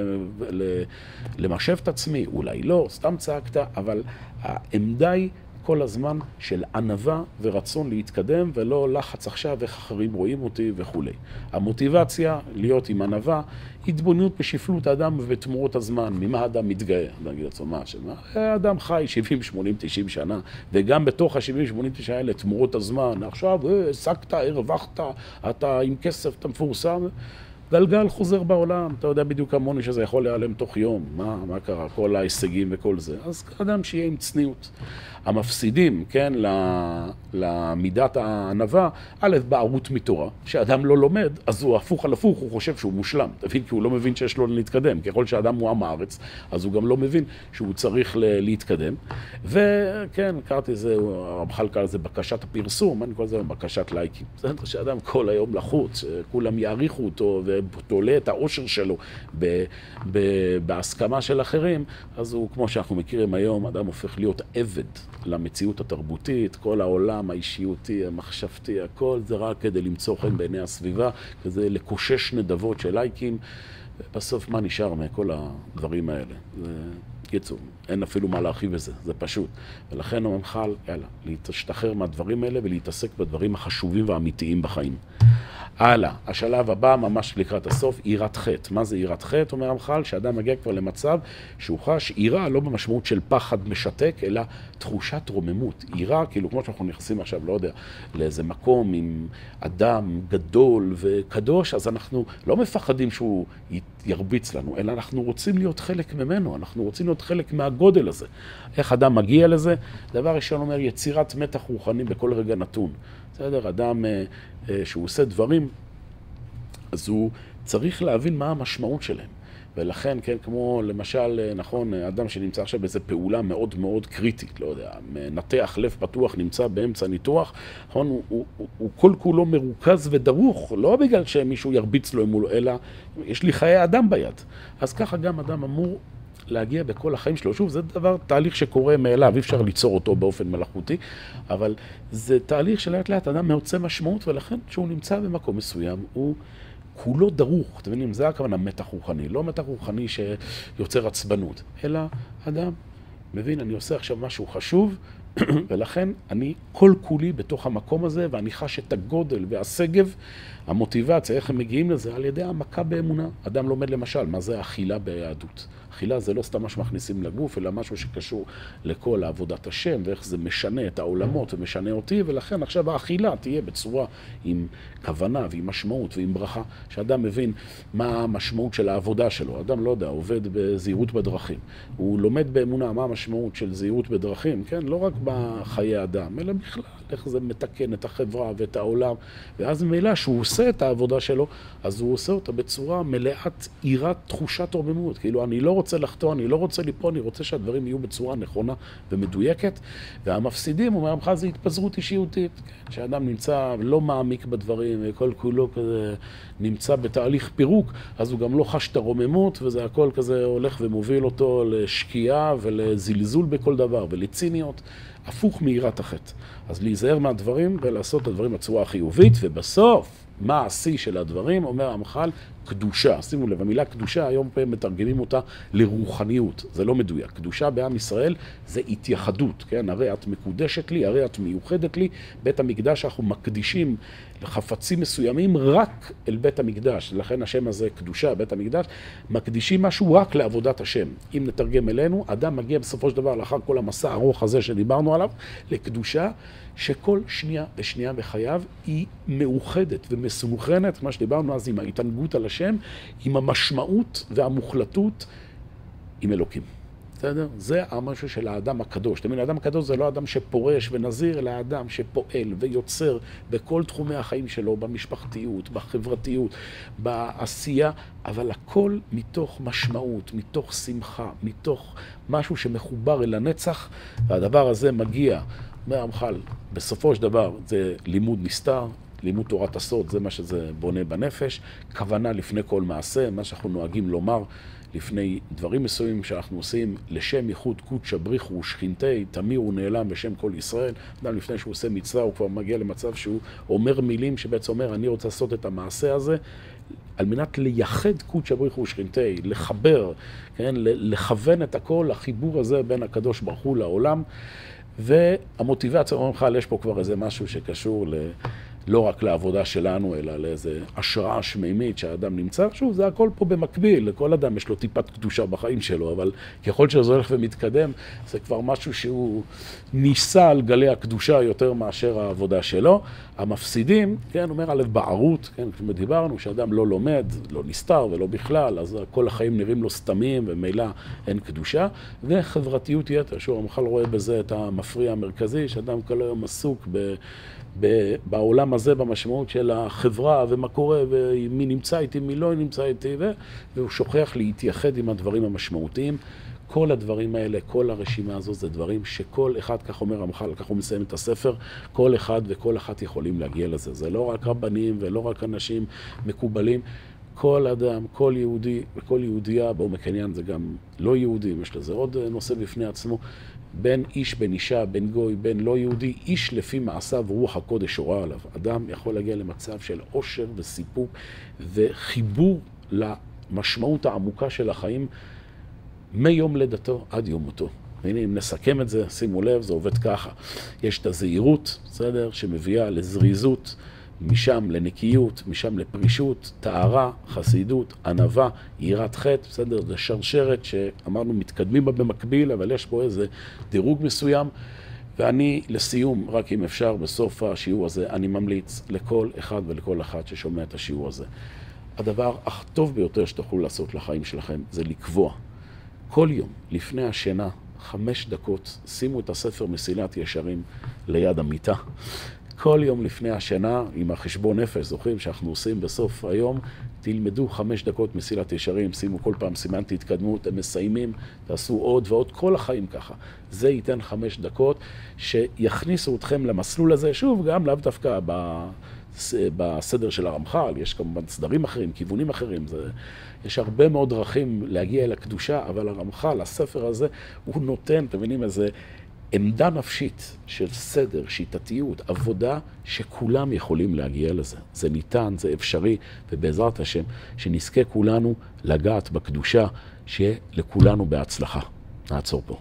למשב את עצמי, אולי לא, סתם צעקת, אבל העמדה היא כל הזמן של ענווה ורצון להתקדם, ולא לחץ עכשיו איך אחרים רואים אותי וכולי. המוטיבציה להיות עם ענווה, התבוננות בשפלות האדם ובתמורות הזמן, ממה האדם מתגאה, נגיד לעצמו מה, שמה, האדם חי 70, 80, 90 שנה, וגם בתוך ה-70, 80, 90 האלה, תמורות הזמן, עכשיו השגת, הרווחת, אתה עם כסף, אתה מפורסם. גלגל חוזר בעולם, אתה יודע בדיוק כמוני שזה יכול להיעלם תוך יום, מה, מה קרה, כל ההישגים וכל זה. אז אדם שיהיה עם צניעות. המפסידים, כן, למידת הענווה, א', בערות מתורה, שאדם לא לומד, אז הוא הפוך על הפוך, הוא חושב שהוא מושלם, אתה מבין? כי הוא לא מבין שיש לו להתקדם. ככל שאדם הוא עם הארץ, אז הוא גם לא מבין שהוא צריך להתקדם. וכן, קראתי זה, הרמח"ל קרא לזה בקשת הפרסום, אני קורא לזה בקשת לייקים. בסדר, שאדם כל היום לחוץ, כולם יעריכו אותו ותולה את האושר שלו ב, ב, בהסכמה של אחרים, אז הוא, כמו שאנחנו מכירים היום, אדם הופך להיות עבד. למציאות התרבותית, כל העולם האישיותי, המחשבתי, הכל זה רק כדי למצוא חן בעיני הסביבה, כזה לקושש נדבות של לייקים. בסוף מה נשאר מכל הדברים האלה? זה... קיצור, אין אפילו מה להרחיב בזה, זה פשוט. ולכן הוא ממחל, יאללה, להשתחרר מהדברים האלה ולהתעסק בדברים החשובים והאמיתיים בחיים. הלאה, השלב הבא, ממש לקראת הסוף, יראת חטא. מה זה יראת חטא? אומר המח"ל, שאדם מגיע כבר למצב שהוא חש יראה לא במשמעות של פחד משתק, אלא תחושת רוממות. יראה, כאילו, כמו שאנחנו נכנסים עכשיו, לא יודע, לאיזה מקום עם אדם גדול וקדוש, אז אנחנו לא מפחדים שהוא ירביץ לנו, אלא אנחנו רוצים להיות חלק ממנו, אנחנו רוצים להיות חלק מהגודל הזה. איך אדם מגיע לזה? דבר ראשון אומר, יצירת מתח רוחני בכל רגע נתון. בסדר, אדם אה, אה, שהוא עושה דברים, אז הוא צריך להבין מה המשמעות שלהם. ולכן, כן, כמו למשל, אה, נכון, אדם שנמצא עכשיו באיזו פעולה מאוד מאוד קריטית, לא יודע, מנתח לב פתוח נמצא באמצע ניתוח, נכון, הוא, הוא, הוא, הוא כל כולו מרוכז ודרוך, לא בגלל שמישהו ירביץ לו מולו, אלא יש לי חיי אדם ביד. אז ככה גם אדם אמור להגיע בכל החיים שלו. שוב, זה דבר, תהליך שקורה מאליו, אי אפשר ליצור אותו באופן מלאכותי, אבל זה תהליך שלאט לאט אדם מעוצה משמעות, ולכן כשהוא נמצא במקום מסוים, הוא... כולו דרוך, אתם מבינים? זה הכוונה מתח רוחני, לא מתח רוחני שיוצר עצבנות, אלא אדם מבין, אני עושה עכשיו משהו חשוב, *clears throat* ולכן אני כל כולי בתוך המקום הזה, ואני חש את הגודל והשגב, המוטיבציה, איך הם מגיעים לזה, על ידי העמקה באמונה. אדם לומד למשל, מה זה אכילה ביהדות. אכילה זה לא סתם מה שמכניסים לגוף, אלא משהו שקשור לכל עבודת השם, ואיך זה משנה את העולמות ומשנה אותי, ולכן עכשיו האכילה תהיה בצורה עם כוונה ועם משמעות ועם ברכה, שאדם מבין מה המשמעות של העבודה שלו. אדם, לא יודע, עובד בזהירות בדרכים. הוא לומד באמונה מה המשמעות של זהירות בדרכים, כן? לא רק בחיי אדם, אלא בכלל, איך זה מתקן את החברה ואת העולם. ואז ממילא, שהוא עושה את העבודה שלו, אז הוא עושה אותה בצורה מלאת יראת תחושת רוממות. כאילו, אני לא רוצה לחטוא, אני לא רוצה ליפול, אני רוצה שהדברים יהיו בצורה נכונה ומדויקת. והמפסידים, אומר המח"ל, זה התפזרות אישיותית. כן? שאדם נמצא לא מעמיק בדברים, וכל כולו כזה נמצא בתהליך פירוק, אז הוא גם לא חש את הרוממות, וזה הכל כזה הולך ומוביל אותו לשקיעה ולזלזול בכל דבר ולציניות. הפוך מיראת החטא. אז להיזהר מהדברים ולעשות את הדברים בצורה החיובית, ובסוף, מה השיא של הדברים? אומר המח"ל, קדושה. שימו לב, המילה קדושה, היום פה מתרגמים אותה לרוחניות. זה לא מדויק. קדושה בעם ישראל זה התייחדות, כן? הרי את מקודשת לי, הרי את מיוחדת לי. בית המקדש אנחנו מקדישים לחפצים מסוימים רק אל בית המקדש. לכן השם הזה קדושה, בית המקדש. מקדישים משהו רק לעבודת השם. אם נתרגם אלינו, אדם מגיע בסופו של דבר, לאחר כל המסע הארוך הזה שדיברנו עליו, לקדושה. שכל שנייה ושנייה בחייו היא מאוחדת ומסונכרנת, מה שדיברנו אז עם ההתענגות על השם, עם המשמעות והמוחלטות עם אלוקים. בסדר? זה המשהו של האדם הקדוש. תמיד האדם הקדוש זה לא אדם שפורש ונזיר, אלא האדם שפועל ויוצר בכל תחומי החיים שלו, במשפחתיות, בחברתיות, בעשייה, אבל הכל מתוך משמעות, מתוך שמחה, מתוך משהו שמחובר אל הנצח, והדבר הזה מגיע אומר המח"ל, בסופו של דבר זה לימוד נסתר, לימוד תורת הסוד, זה מה שזה בונה בנפש, כוונה לפני כל מעשה, מה שאנחנו נוהגים לומר לפני דברים מסוימים שאנחנו עושים, לשם ייחוד קודשא בריחו ושכינתי, תמיר ונעלם בשם כל ישראל. אדם לפני שהוא עושה מצווה, הוא כבר מגיע למצב שהוא אומר מילים שבעצם אומר, אני רוצה לעשות את המעשה הזה, על מנת לייחד קודשא בריחו ושכינתי, לחבר, כן, לכוון את הכל, החיבור הזה בין הקדוש ברוך הוא לעולם. והמוטיבציה, אומרים לך, יש פה כבר איזה משהו שקשור ל... לא רק לעבודה שלנו, אלא לאיזה השראה שמימית שהאדם נמצא. שוב, זה הכל פה במקביל, לכל אדם יש לו טיפת קדושה בחיים שלו, אבל ככל שזה הולך ומתקדם, זה כבר משהו שהוא נישא על גלי הקדושה יותר מאשר העבודה שלו. המפסידים, כן, אומר א', בערות, כן, כמו דיברנו, שאדם לא לומד, לא נסתר ולא בכלל, אז כל החיים נראים לו סתמים, וממילא אין קדושה. וחברתיות יתר, שוב, המח"ל רואה בזה את המפריע המרכזי, שאדם כל היום עסוק ב... בעולם הזה, במשמעות של החברה, ומה קורה, ומי נמצא איתי, מי לא נמצא איתי, ו... והוא שוכח להתייחד עם הדברים המשמעותיים. כל הדברים האלה, כל הרשימה הזו, זה דברים שכל אחד, כך אומר המח"ל, כך הוא מסיים את הספר, כל אחד וכל אחת יכולים להגיע לזה. זה לא רק רבנים ולא רק אנשים מקובלים. כל אדם, כל יהודי וכל יהודייה, בעומק העניין זה גם לא יהודים, יש לזה עוד נושא בפני עצמו, בין איש, בין אישה, בין גוי, בין לא יהודי, איש לפי מעשיו רוח הקודש הורה עליו. אדם יכול להגיע למצב של עושר וסיפוק וחיבור למשמעות העמוקה של החיים מיום לידתו עד יום מותו. והנה, אם נסכם את זה, שימו לב, זה עובד ככה. יש את הזהירות, בסדר? שמביאה לזריזות. משם לנקיות, משם לפרישות, טהרה, חסידות, ענווה, יראת חטא, בסדר? זו שרשרת שאמרנו מתקדמים בה במקביל, אבל יש פה איזה דירוג מסוים. ואני, לסיום, רק אם אפשר, בסוף השיעור הזה, אני ממליץ לכל אחד ולכל אחת ששומע את השיעור הזה. הדבר הטוב ביותר שתוכלו לעשות לחיים שלכם זה לקבוע כל יום לפני השינה, חמש דקות, שימו את הספר מסילת ישרים ליד המיטה. כל יום לפני השינה, עם החשבון נפש, זוכרים שאנחנו עושים בסוף היום, תלמדו חמש דקות מסילת ישרים, שימו כל פעם סימנתי התקדמות, הם מסיימים, תעשו עוד ועוד, כל החיים ככה. זה ייתן חמש דקות שיכניסו אתכם למסלול הזה, שוב, גם לאו דווקא בסדר של הרמח"ל, יש כמובן סדרים אחרים, כיוונים אחרים, זה, יש הרבה מאוד דרכים להגיע אל הקדושה, אבל הרמח"ל, הספר הזה, הוא נותן, אתם מבינים איזה... עמדה נפשית של סדר, שיטתיות, עבודה, שכולם יכולים להגיע לזה. זה ניתן, זה אפשרי, ובעזרת השם, שנזכה כולנו לגעת בקדושה, שיהיה לכולנו בהצלחה. נעצור פה.